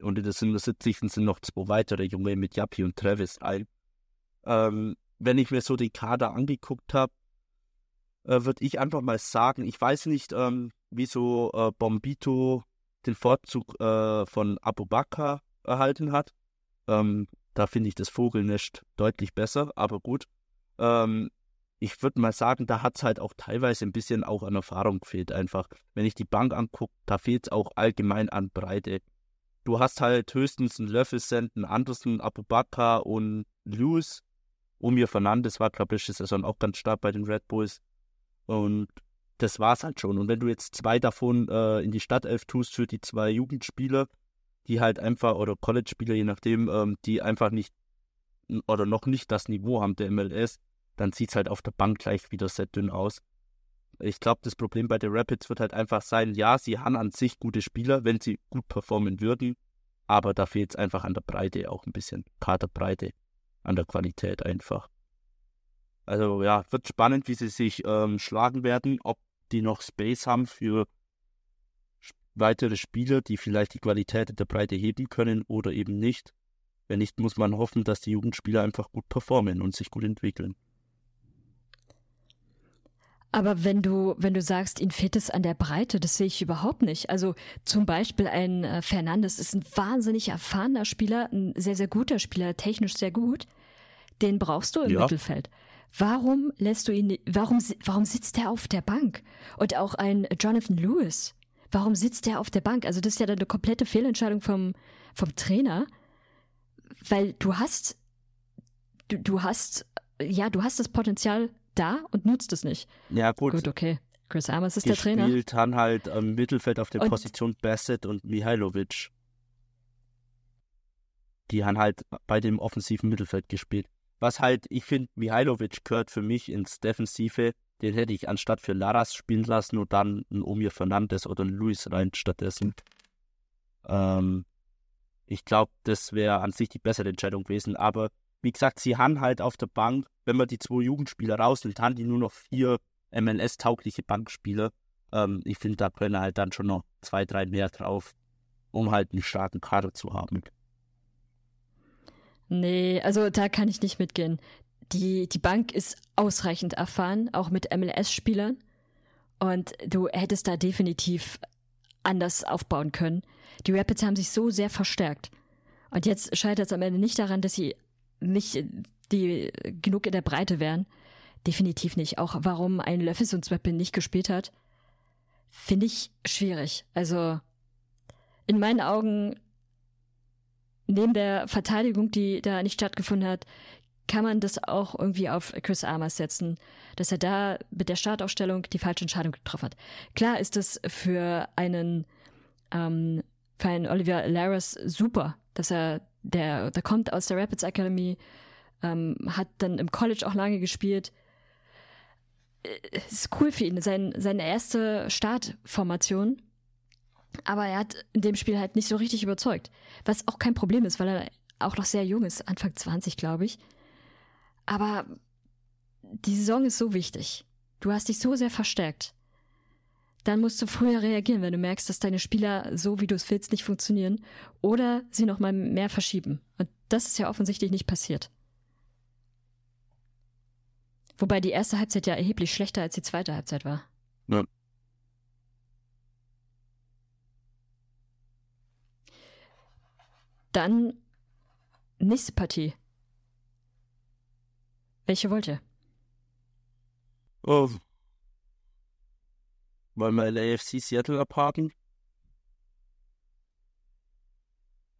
und in der 77. sind noch zwei weitere Junge mit Yappi und Travis ein. Ähm, wenn ich mir so den Kader angeguckt habe, äh, würde ich einfach mal sagen, ich weiß nicht, ähm, wieso äh, Bombito den Vorzug äh, von Abubakar erhalten hat. Ähm, da finde ich das Vogelnest deutlich besser, aber gut. Ähm, ich würde mal sagen, da hat es halt auch teilweise ein bisschen auch an Erfahrung gefehlt einfach. Wenn ich die Bank angucke, da fehlt es auch allgemein an Breite. Du hast halt höchstens einen Löffelsend, einen Anderson, Abubakar und Lewis. Omir Fernandes war, glaube ich, Saison auch ganz stark bei den Red Bulls. Und das war's halt schon. Und wenn du jetzt zwei davon äh, in die Stadtelf tust für die zwei Jugendspieler, die halt einfach, oder College-Spieler, je nachdem, ähm, die einfach nicht oder noch nicht das Niveau haben der MLS, dann sieht es halt auf der Bank gleich wieder sehr dünn aus. Ich glaube, das Problem bei den Rapids wird halt einfach sein, ja, sie haben an sich gute Spieler, wenn sie gut performen würden, aber da fehlt es einfach an der Breite auch ein bisschen, Kaderbreite, an der Qualität einfach. Also ja, wird spannend, wie sie sich ähm, schlagen werden, ob die noch Space haben für weitere Spieler, die vielleicht die Qualität in der Breite heben können oder eben nicht. Wenn nicht, muss man hoffen, dass die Jugendspieler einfach gut performen und sich gut entwickeln. Aber wenn du, wenn du sagst, ihnen fehlt es an der Breite, das sehe ich überhaupt nicht. Also zum Beispiel ein äh, Fernandes ist ein wahnsinnig erfahrener Spieler, ein sehr, sehr guter Spieler, technisch sehr gut. Den brauchst du im ja. Mittelfeld. Warum lässt du ihn, warum, warum sitzt er auf der Bank? Und auch ein Jonathan Lewis. Warum sitzt er auf der Bank? Also das ist ja dann eine komplette Fehlentscheidung vom, vom Trainer weil du hast, du, du hast, ja, du hast das Potenzial da und nutzt es nicht. Ja, gut. Gut, okay. Chris Amos ist der Trainer. Spielt dann halt im Mittelfeld auf der und Position Bassett und Mihailovic. Die haben halt bei dem offensiven Mittelfeld gespielt. Was halt, ich finde, Mihailovic gehört für mich ins Defensive. Den hätte ich anstatt für Laras spielen lassen und dann ein Omir Fernandes oder ein Luis rein stattdessen. Ähm, ich glaube, das wäre an sich die bessere Entscheidung gewesen. Aber wie gesagt, sie haben halt auf der Bank, wenn man die zwei Jugendspieler rausnimmt, haben die nur noch vier MLS-taugliche Bankspieler. Ähm, ich finde, da können halt dann schon noch zwei, drei mehr drauf, um halt einen starken Kader zu haben. Nee, also da kann ich nicht mitgehen. Die, die Bank ist ausreichend erfahren, auch mit MLS-Spielern. Und du hättest da definitiv anders aufbauen können. Die Rapids haben sich so sehr verstärkt. Und jetzt scheitert es am Ende nicht daran, dass sie nicht die genug in der Breite wären. Definitiv nicht. Auch warum ein Löffels und Zweppel nicht gespielt hat, finde ich schwierig. Also in meinen Augen, neben der Verteidigung, die da nicht stattgefunden hat, kann man das auch irgendwie auf Chris Armas setzen, dass er da mit der Startaufstellung die falsche Entscheidung getroffen hat. Klar ist es für einen ähm, für einen Oliver Laris super, dass er, der, der kommt aus der Rapids Academy, ähm, hat dann im College auch lange gespielt. Äh, ist cool für ihn, sein, seine erste Startformation. Aber er hat in dem Spiel halt nicht so richtig überzeugt. Was auch kein Problem ist, weil er auch noch sehr jung ist, Anfang 20, glaube ich. Aber die Saison ist so wichtig. Du hast dich so sehr verstärkt dann musst du früher reagieren, wenn du merkst, dass deine Spieler so, wie du es willst, nicht funktionieren oder sie noch mal mehr verschieben. Und das ist ja offensichtlich nicht passiert. Wobei die erste Halbzeit ja erheblich schlechter als die zweite Halbzeit war. Ja. Dann nächste Partie. Welche wollt ihr? Oh, wollen wir in der AFC Seattle abhaken?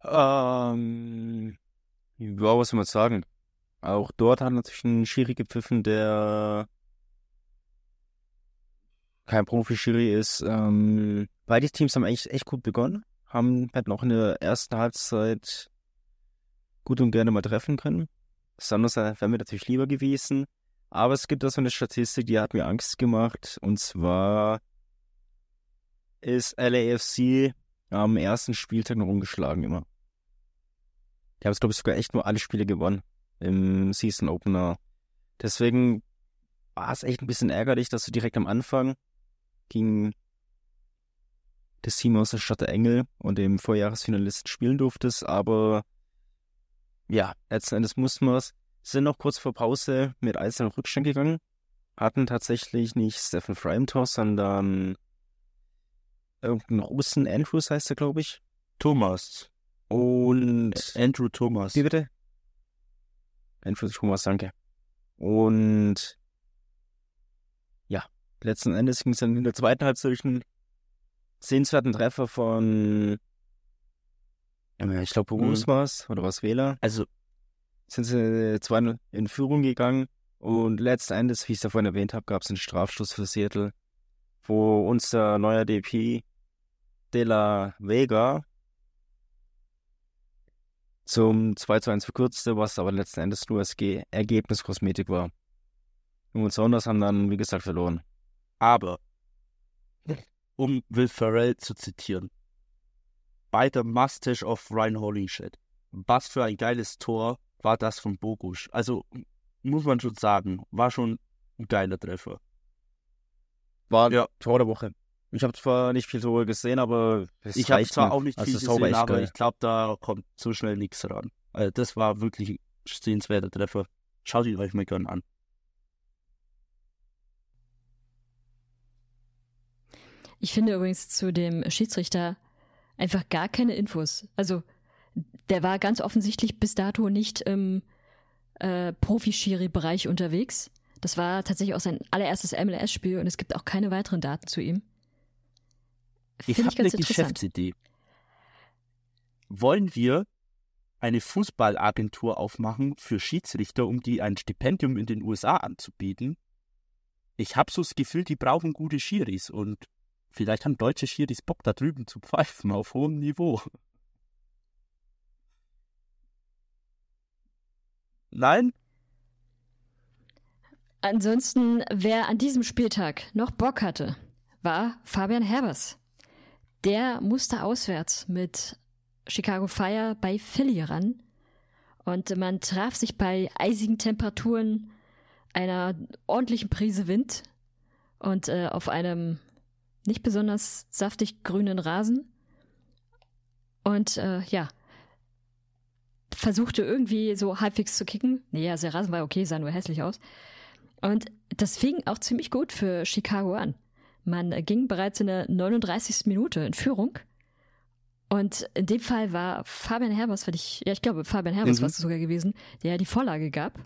Ähm, ja, was soll man sagen? Auch dort hat natürlich ein Schiri gepfiffen, der kein Profi-Schiri ist. Ähm, beide Teams haben eigentlich echt gut begonnen, haben halt noch in der ersten Halbzeit gut und gerne mal treffen können. Besonders wäre mir natürlich lieber gewesen. Aber es gibt da so eine Statistik, die hat mir Angst gemacht. Und zwar ist LAFC am ersten Spieltag noch umgeschlagen immer. Die haben es, glaube ich, sogar echt nur alle Spiele gewonnen im Season Opener. Deswegen war es echt ein bisschen ärgerlich, dass du direkt am Anfang gegen das Team aus der Stadt der Engel und dem Vorjahresfinalisten spielen durftest, aber ja, letzten Endes mussten wir es. Sind noch kurz vor Pause mit einzelnen Rückstand gegangen, hatten tatsächlich nicht Stephen Fry im Tor, sondern irgendein Russen, Andrews heißt er, glaube ich. Thomas. Und Andrew Thomas. Wie bitte? Andrew Thomas, danke. Und ja, letzten Endes ging es dann in der zweiten Halbzeit durch einen sehenswerten Treffer von ich glaube, Borus mhm. war es, oder was Wähler. Also sind sie zwei in Führung gegangen und letzten Endes, wie ich es davon erwähnt habe, gab es einen Strafstoß für Seattle, wo unser neuer DP De La Vega zum 2 zu 1 verkürzte, was aber letzten Endes nur als Ge Ergebnis Kosmetik war. Und Saunders haben dann, wie gesagt, verloren. Aber, um Will Ferrell zu zitieren, bei der Mustache of Ryan Hollingshit, was für ein geiles Tor war das von Bogusch. Also, muss man schon sagen, war schon ein geiler Treffer. War Ja. Tor der Woche. Ich habe zwar nicht viel so gesehen, aber Ich habe zwar mir. auch nicht Also viel sauber gesehen, aber geil. ich glaube, da kommt so schnell nichts ran. Also das war wirklich ein sehenswerter Treffer. Schaut ihn euch mal gern an. Ich finde übrigens zu dem Schiedsrichter einfach gar keine Infos. Also, der war ganz offensichtlich bis dato nicht im äh, Profi-Schiri-Bereich unterwegs. Das war tatsächlich auch sein allererstes MLS-Spiel und es gibt auch keine weiteren Daten zu ihm. Ich habe ich ganz eine. Geschäftsidee. Wollen wir eine Fußballagentur aufmachen für Schiedsrichter, um die ein Stipendium in den USA anzubieten? Ich habe so das Gefühl, die brauchen gute Schiris und vielleicht haben deutsche Schiris Bock da drüben zu pfeifen auf hohem Niveau. Nein? Ansonsten, wer an diesem Spieltag noch Bock hatte, war Fabian Herbers. Der musste auswärts mit Chicago Fire bei Philly ran. Und man traf sich bei eisigen Temperaturen, einer ordentlichen Prise Wind und äh, auf einem nicht besonders saftig grünen Rasen. Und äh, ja, versuchte irgendwie so halbwegs zu kicken. Nee, also der Rasen war okay, sah nur hässlich aus. Und das fing auch ziemlich gut für Chicago an. Man ging bereits in der 39. Minute in Führung. Und in dem Fall war Fabian Herbers, weil ich, ja, ich glaube, Fabian Herbers Mhm. war es sogar gewesen, der die Vorlage gab.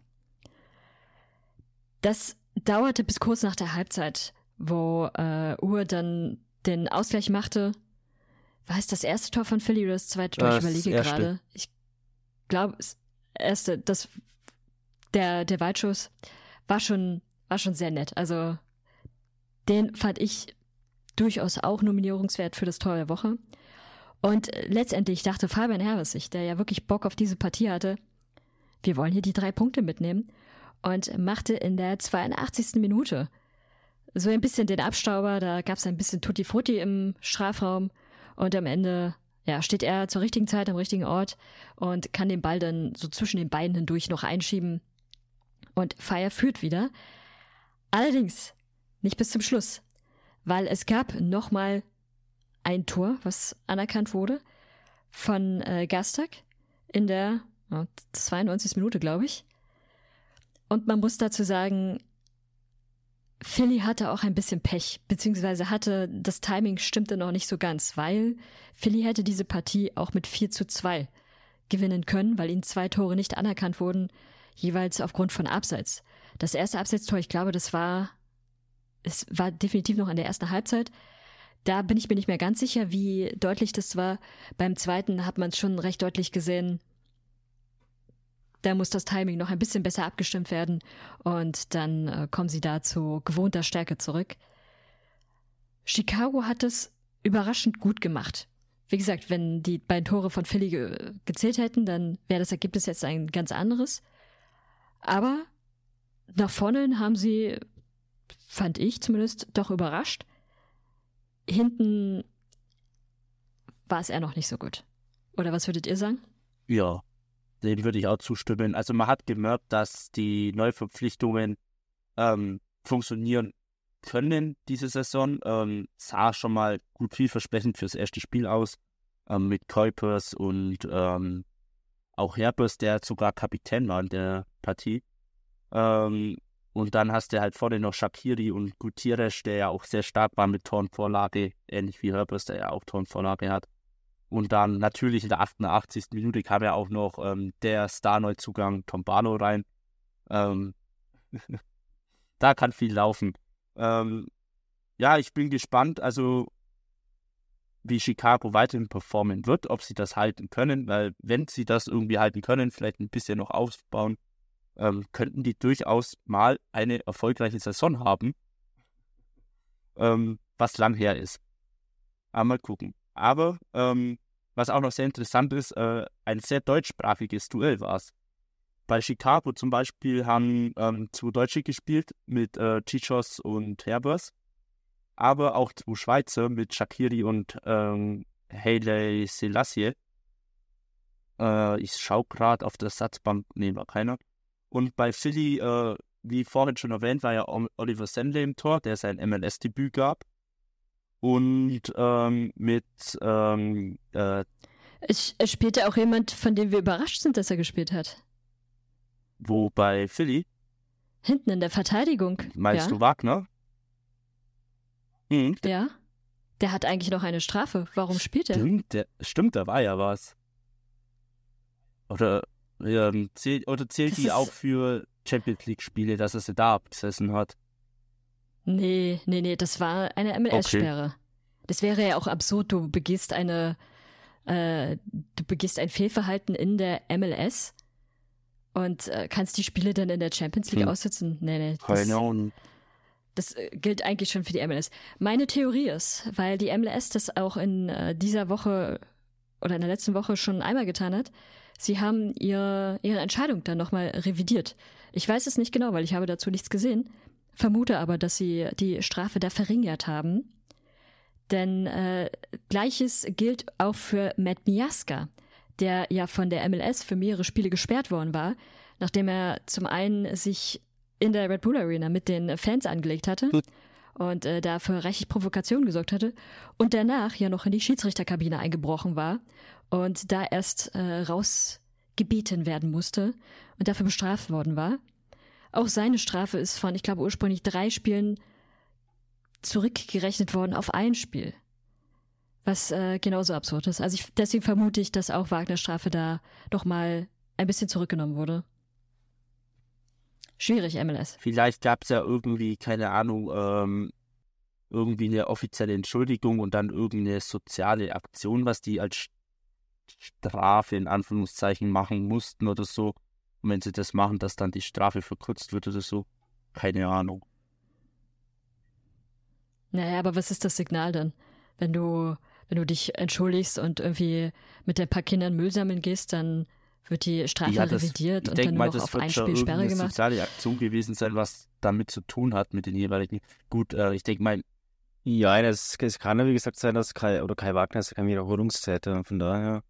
Das dauerte bis kurz nach der Halbzeit, wo äh, Uhr dann den Ausgleich machte. War es das erste Tor von Philly oder das zweite Tor? Ich Das überlege gerade. Ich glaube, das erste, das, der, der Weitschuss war schon, war schon sehr nett. Also, den fand ich durchaus auch nominierungswert für das Tor der Woche. Und letztendlich dachte Fabian Herbesich, der ja wirklich Bock auf diese Partie hatte, wir wollen hier die drei Punkte mitnehmen und machte in der 82. Minute so ein bisschen den Abstauber, da gab es ein bisschen Tutti Frutti im Strafraum und am Ende ja, steht er zur richtigen Zeit am richtigen Ort und kann den Ball dann so zwischen den Beinen hindurch noch einschieben und Fire führt wieder. Allerdings nicht bis zum Schluss, weil es gab nochmal ein Tor, was anerkannt wurde von äh, Gastak in der ja, 92. Minute, glaube ich. Und man muss dazu sagen, Philly hatte auch ein bisschen Pech, beziehungsweise hatte das Timing stimmte noch nicht so ganz, weil Philly hätte diese Partie auch mit 4 zu 2 gewinnen können, weil ihnen zwei Tore nicht anerkannt wurden, jeweils aufgrund von Abseits. Das erste Abseitstor, ich glaube, das war, es war definitiv noch in der ersten Halbzeit. Da bin ich mir nicht mehr ganz sicher, wie deutlich das war. Beim zweiten hat man es schon recht deutlich gesehen. Da muss das Timing noch ein bisschen besser abgestimmt werden und dann äh, kommen sie da zu gewohnter Stärke zurück. Chicago hat es überraschend gut gemacht. Wie gesagt, wenn die beiden Tore von Philly ge gezählt hätten, dann wäre das Ergebnis jetzt ein ganz anderes. Aber nach vorne haben sie, fand ich zumindest, doch überrascht. Hinten war es eher noch nicht so gut. Oder was würdet ihr sagen? Ja, dem würde ich auch zustimmen. Also man hat gemerkt, dass die Neuverpflichtungen ähm, funktionieren können diese Saison. Ähm, sah schon mal gut vielversprechend fürs erste Spiel aus. Ähm, mit Kuipers und ähm, auch Herbers, der sogar Kapitän war in der Partie. Ähm, und dann hast du halt vorne noch Shakiri und Gutierrez, der ja auch sehr stark war mit Tornvorlage, ähnlich wie Herbers, der ja auch Tornvorlage hat. Und dann natürlich in der 88. Minute kam ja auch noch ähm, der Star-Neuzugang Tombano rein. Ähm, (laughs) da kann viel laufen. Ähm, ja, ich bin gespannt, also wie Chicago weiterhin performen wird, ob sie das halten können, weil wenn sie das irgendwie halten können, vielleicht ein bisschen noch ausbauen, ähm, könnten die durchaus mal eine erfolgreiche Saison haben, ähm, was lang her ist. Aber mal gucken. Aber ähm, was auch noch sehr interessant ist, äh, ein sehr deutschsprachiges Duell war es. Bei Chicago zum Beispiel haben ähm, zwei Deutsche gespielt mit äh, Chichos und Herbers, aber auch zwei Schweizer mit Shakiri und ähm, Hayley Selassie. Äh, ich schaue gerade auf der Satzbank, nee, war keiner. Und bei Philly, äh, wie vorhin schon erwähnt, war ja Oliver Sandley im Tor, der sein MLS-Debüt gab. Und ähm, mit ähm, äh, es, es spielte auch jemand, von dem wir überrascht sind, dass er gespielt hat. Wo bei Philly? Hinten in der Verteidigung. Meinst ja? du Wagner? Hm. Ja. Der hat eigentlich noch eine Strafe. Warum spielt er? Stimmt, der, stimmt, da war ja was. Oder, ähm, zähl, oder zählt Das die auch für Champions League-Spiele, dass er sie da abgesessen hat? Nee, nee, nee, das war eine MLS-Sperre. Das wäre ja auch absurd, du begehst eine, äh, du begehst ein Fehlverhalten in der MLS und äh, kannst die Spiele dann in der Champions League Hm. aussitzen. Nee, nee. Das, das äh, gilt eigentlich schon für die MLS. Meine Theorie ist, weil die MLS das auch in äh, dieser Woche oder in der letzten Woche schon einmal getan hat, sie haben ihr, ihre Entscheidung dann nochmal revidiert. Ich weiß es nicht genau, weil ich habe dazu nichts gesehen, vermute aber, dass sie die Strafe da verringert haben. Denn äh, gleiches gilt auch für Matt Miaska, der ja von der MLS für mehrere Spiele gesperrt worden war, nachdem er zum einen sich in der Red Bull Arena mit den Fans angelegt hatte und äh, da für reichlich Provokation gesorgt hatte und danach ja noch in die Schiedsrichterkabine eingebrochen war und da erst äh, rausgebeten werden musste und dafür bestraft worden war. Auch seine Strafe ist von, ich glaube, ursprünglich drei Spielen zurückgerechnet worden auf ein Spiel. Was äh, genauso absurd ist. Also ich, deswegen vermute ich, dass auch Wagners Strafe da doch mal ein bisschen zurückgenommen wurde. Schwierig, MLS. Vielleicht gab es ja irgendwie, keine Ahnung, ähm, irgendwie eine offizielle Entschuldigung und dann irgendeine soziale Aktion, was die als Strafe in Anführungszeichen machen mussten oder so. Und wenn sie das machen, dass dann die Strafe verkürzt wird oder so. Keine Ahnung. Naja, aber was ist das Signal dann? Wenn du, wenn du dich entschuldigst und irgendwie mit ein paar Kindern Müll sammeln gehst, dann wird die Strafe Ja, das- revidiert und dann mal, nur noch das auf wird ein schon Spiel Sperre gemacht. soziale Aktion gewesen sein, was damit zu tun hat mit den jeweiligen. Gut, äh, ich denke mal, Ja, es, es kann ja wie gesagt sein, dass Kai oder Kai Wagner ist ja kein Wiederholungstäter. Von daher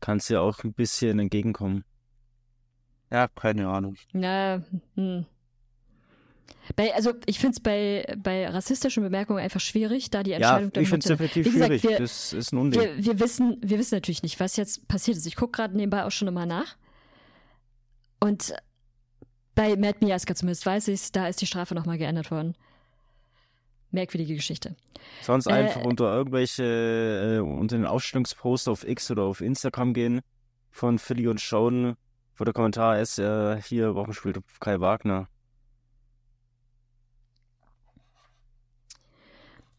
kann es ja auch ein bisschen entgegenkommen. Ja, keine Ahnung. Ja, hm. Bei, also ich finde es bei, bei rassistischen Bemerkungen einfach schwierig, da die Ja, Entscheidung dann ich finde es definitiv schwierig. wir- das ist ein Unding. Wir, wir, wissen, wir wissen natürlich nicht, was jetzt passiert ist. Ich gucke gerade nebenbei auch schon immer nach. Und bei Matt Miaska zumindest weiß ich da ist die Strafe nochmal geändert worden. Merkwürdige Geschichte. Sonst Äh, einfach unter irgendwelche, äh, unter den Ausstellungspost auf X oder auf Instagram gehen von Philly und schauen, wo der Kommentar ist, äh, hier, warum spielt Kai Wagner?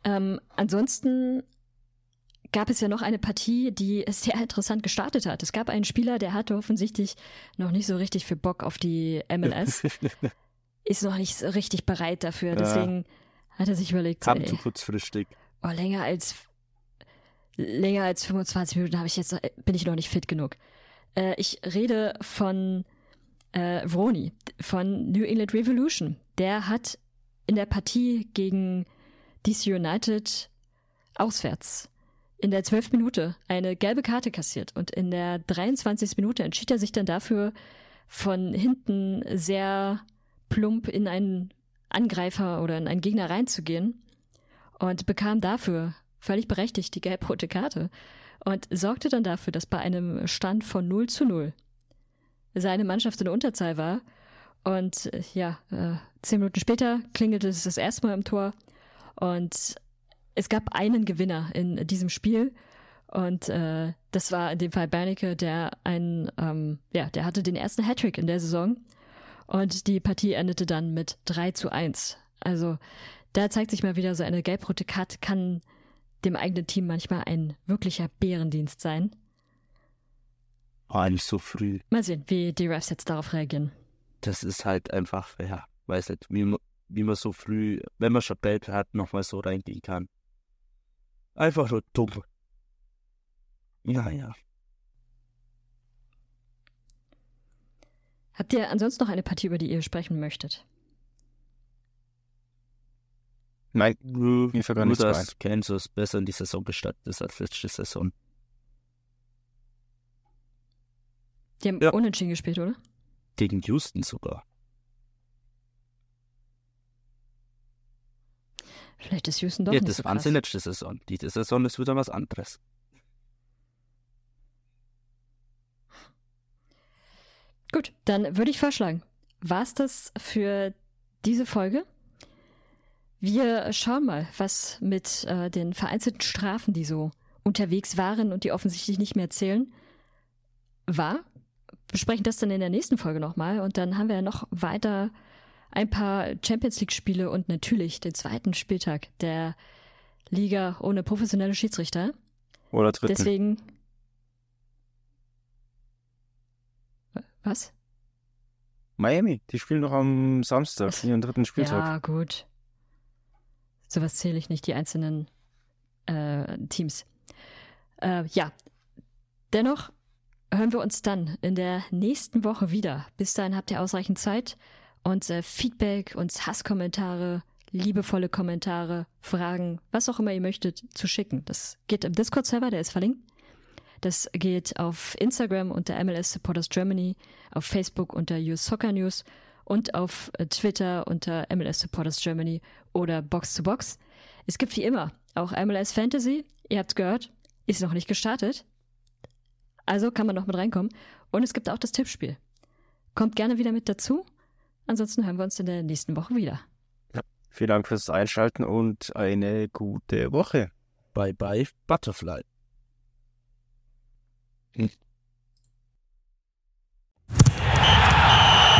Ähm, ansonsten gab es ja noch eine Partie, die sehr interessant gestartet hat. Es gab einen Spieler, der hatte offensichtlich noch nicht so richtig viel Bock auf die MLS, (laughs) ist noch nicht so richtig bereit dafür. Ja. Deswegen hat er sich überlegt, Kam zu ey, kurzfristig. oh, länger als länger als 25 Minuten habe ich jetzt bin ich noch nicht fit genug. Äh, ich rede von äh, Vroni von New England Revolution. Der hat in der Partie gegen DC United auswärts in der 12. Minute eine gelbe Karte kassiert und in der 23. Minute entschied er sich dann dafür, von hinten sehr plump in einen Angreifer oder in einen Gegner reinzugehen und bekam dafür völlig berechtigt die gelb-rote Karte und sorgte dann dafür, dass bei einem Stand von 0 zu 0 seine Mannschaft in Unterzahl war. Und äh, ja, äh, zehn Minuten später klingelte es das erste Mal im Tor. Und es gab einen Gewinner in diesem Spiel. Und äh, das war in dem Fall Bernecke, der ein, ähm, ja, der hatte den ersten Hattrick in der Saison. Und die Partie endete dann mit 3 zu 1. Also da zeigt sich mal wieder, so eine gelb-rote Karte kann dem eigenen Team manchmal ein wirklicher Bärendienst sein. War nicht so früh. Mal sehen, wie die Refs jetzt darauf reagieren. Das ist halt einfach, ja, weiß nicht, wie man, wie man so früh, wenn man schon gelb hat, nochmal so reingehen kann. Einfach nur dumm. Ja, ja. Habt ihr ansonsten noch eine Partie, über die ihr sprechen möchtet? Nein, Mir fällt gar nichts dass Kansas besser in die Saison gestartet ist als letzte Saison. Die haben Ja. unentschieden gespielt, oder? Gegen Houston sogar. Vielleicht ist Houston doch ja, nicht das so waren sie letzte Saison. Diese Saison ist wieder was anderes. Gut, dann würde ich vorschlagen, war's das für diese Folge? Wir schauen mal, was mit äh, den vereinzelten Strafen, die so unterwegs waren und die offensichtlich nicht mehr zählen, war. Besprechen das dann in der nächsten Folge nochmal und dann haben wir ja noch weiter ein paar Champions League-Spiele und natürlich den zweiten Spieltag der Liga ohne professionelle Schiedsrichter. Oder dritten. Deswegen. Was? Miami, die spielen noch am Samstag, ihren dritten Spieltag. Ja, gut. Sowas zähle ich nicht, die einzelnen äh, Teams. Äh, ja, dennoch hören wir uns dann in der nächsten Woche wieder. Bis dahin habt ihr ausreichend Zeit, uns äh, Feedback, uns Hasskommentare, liebevolle Kommentare, Fragen, was auch immer ihr möchtet, zu schicken. Das geht im Discord-Server, der ist verlinkt. Das geht auf Instagram unter MLS Supporters Germany, auf Facebook unter US Soccer News und auf äh, Twitter unter MLS Supporters Germany oder Box to Box. Es gibt wie immer auch MLS Fantasy. Ihr habt's gehört, ist noch nicht gestartet. Also kann man noch mit reinkommen. Und es gibt auch das Tippspiel. Kommt gerne wieder mit dazu. Ansonsten hören wir uns in der nächsten Woche wieder. Vielen Dank fürs Einschalten und eine gute Woche. Bye bye, Butterfly.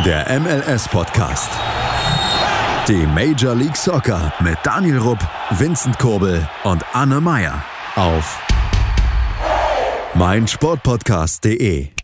Der MLS-Podcast. Die Major League Soccer mit Daniel Rupp, Vincent Kurbel und Anne Meyer auf meinsportpodcast.de.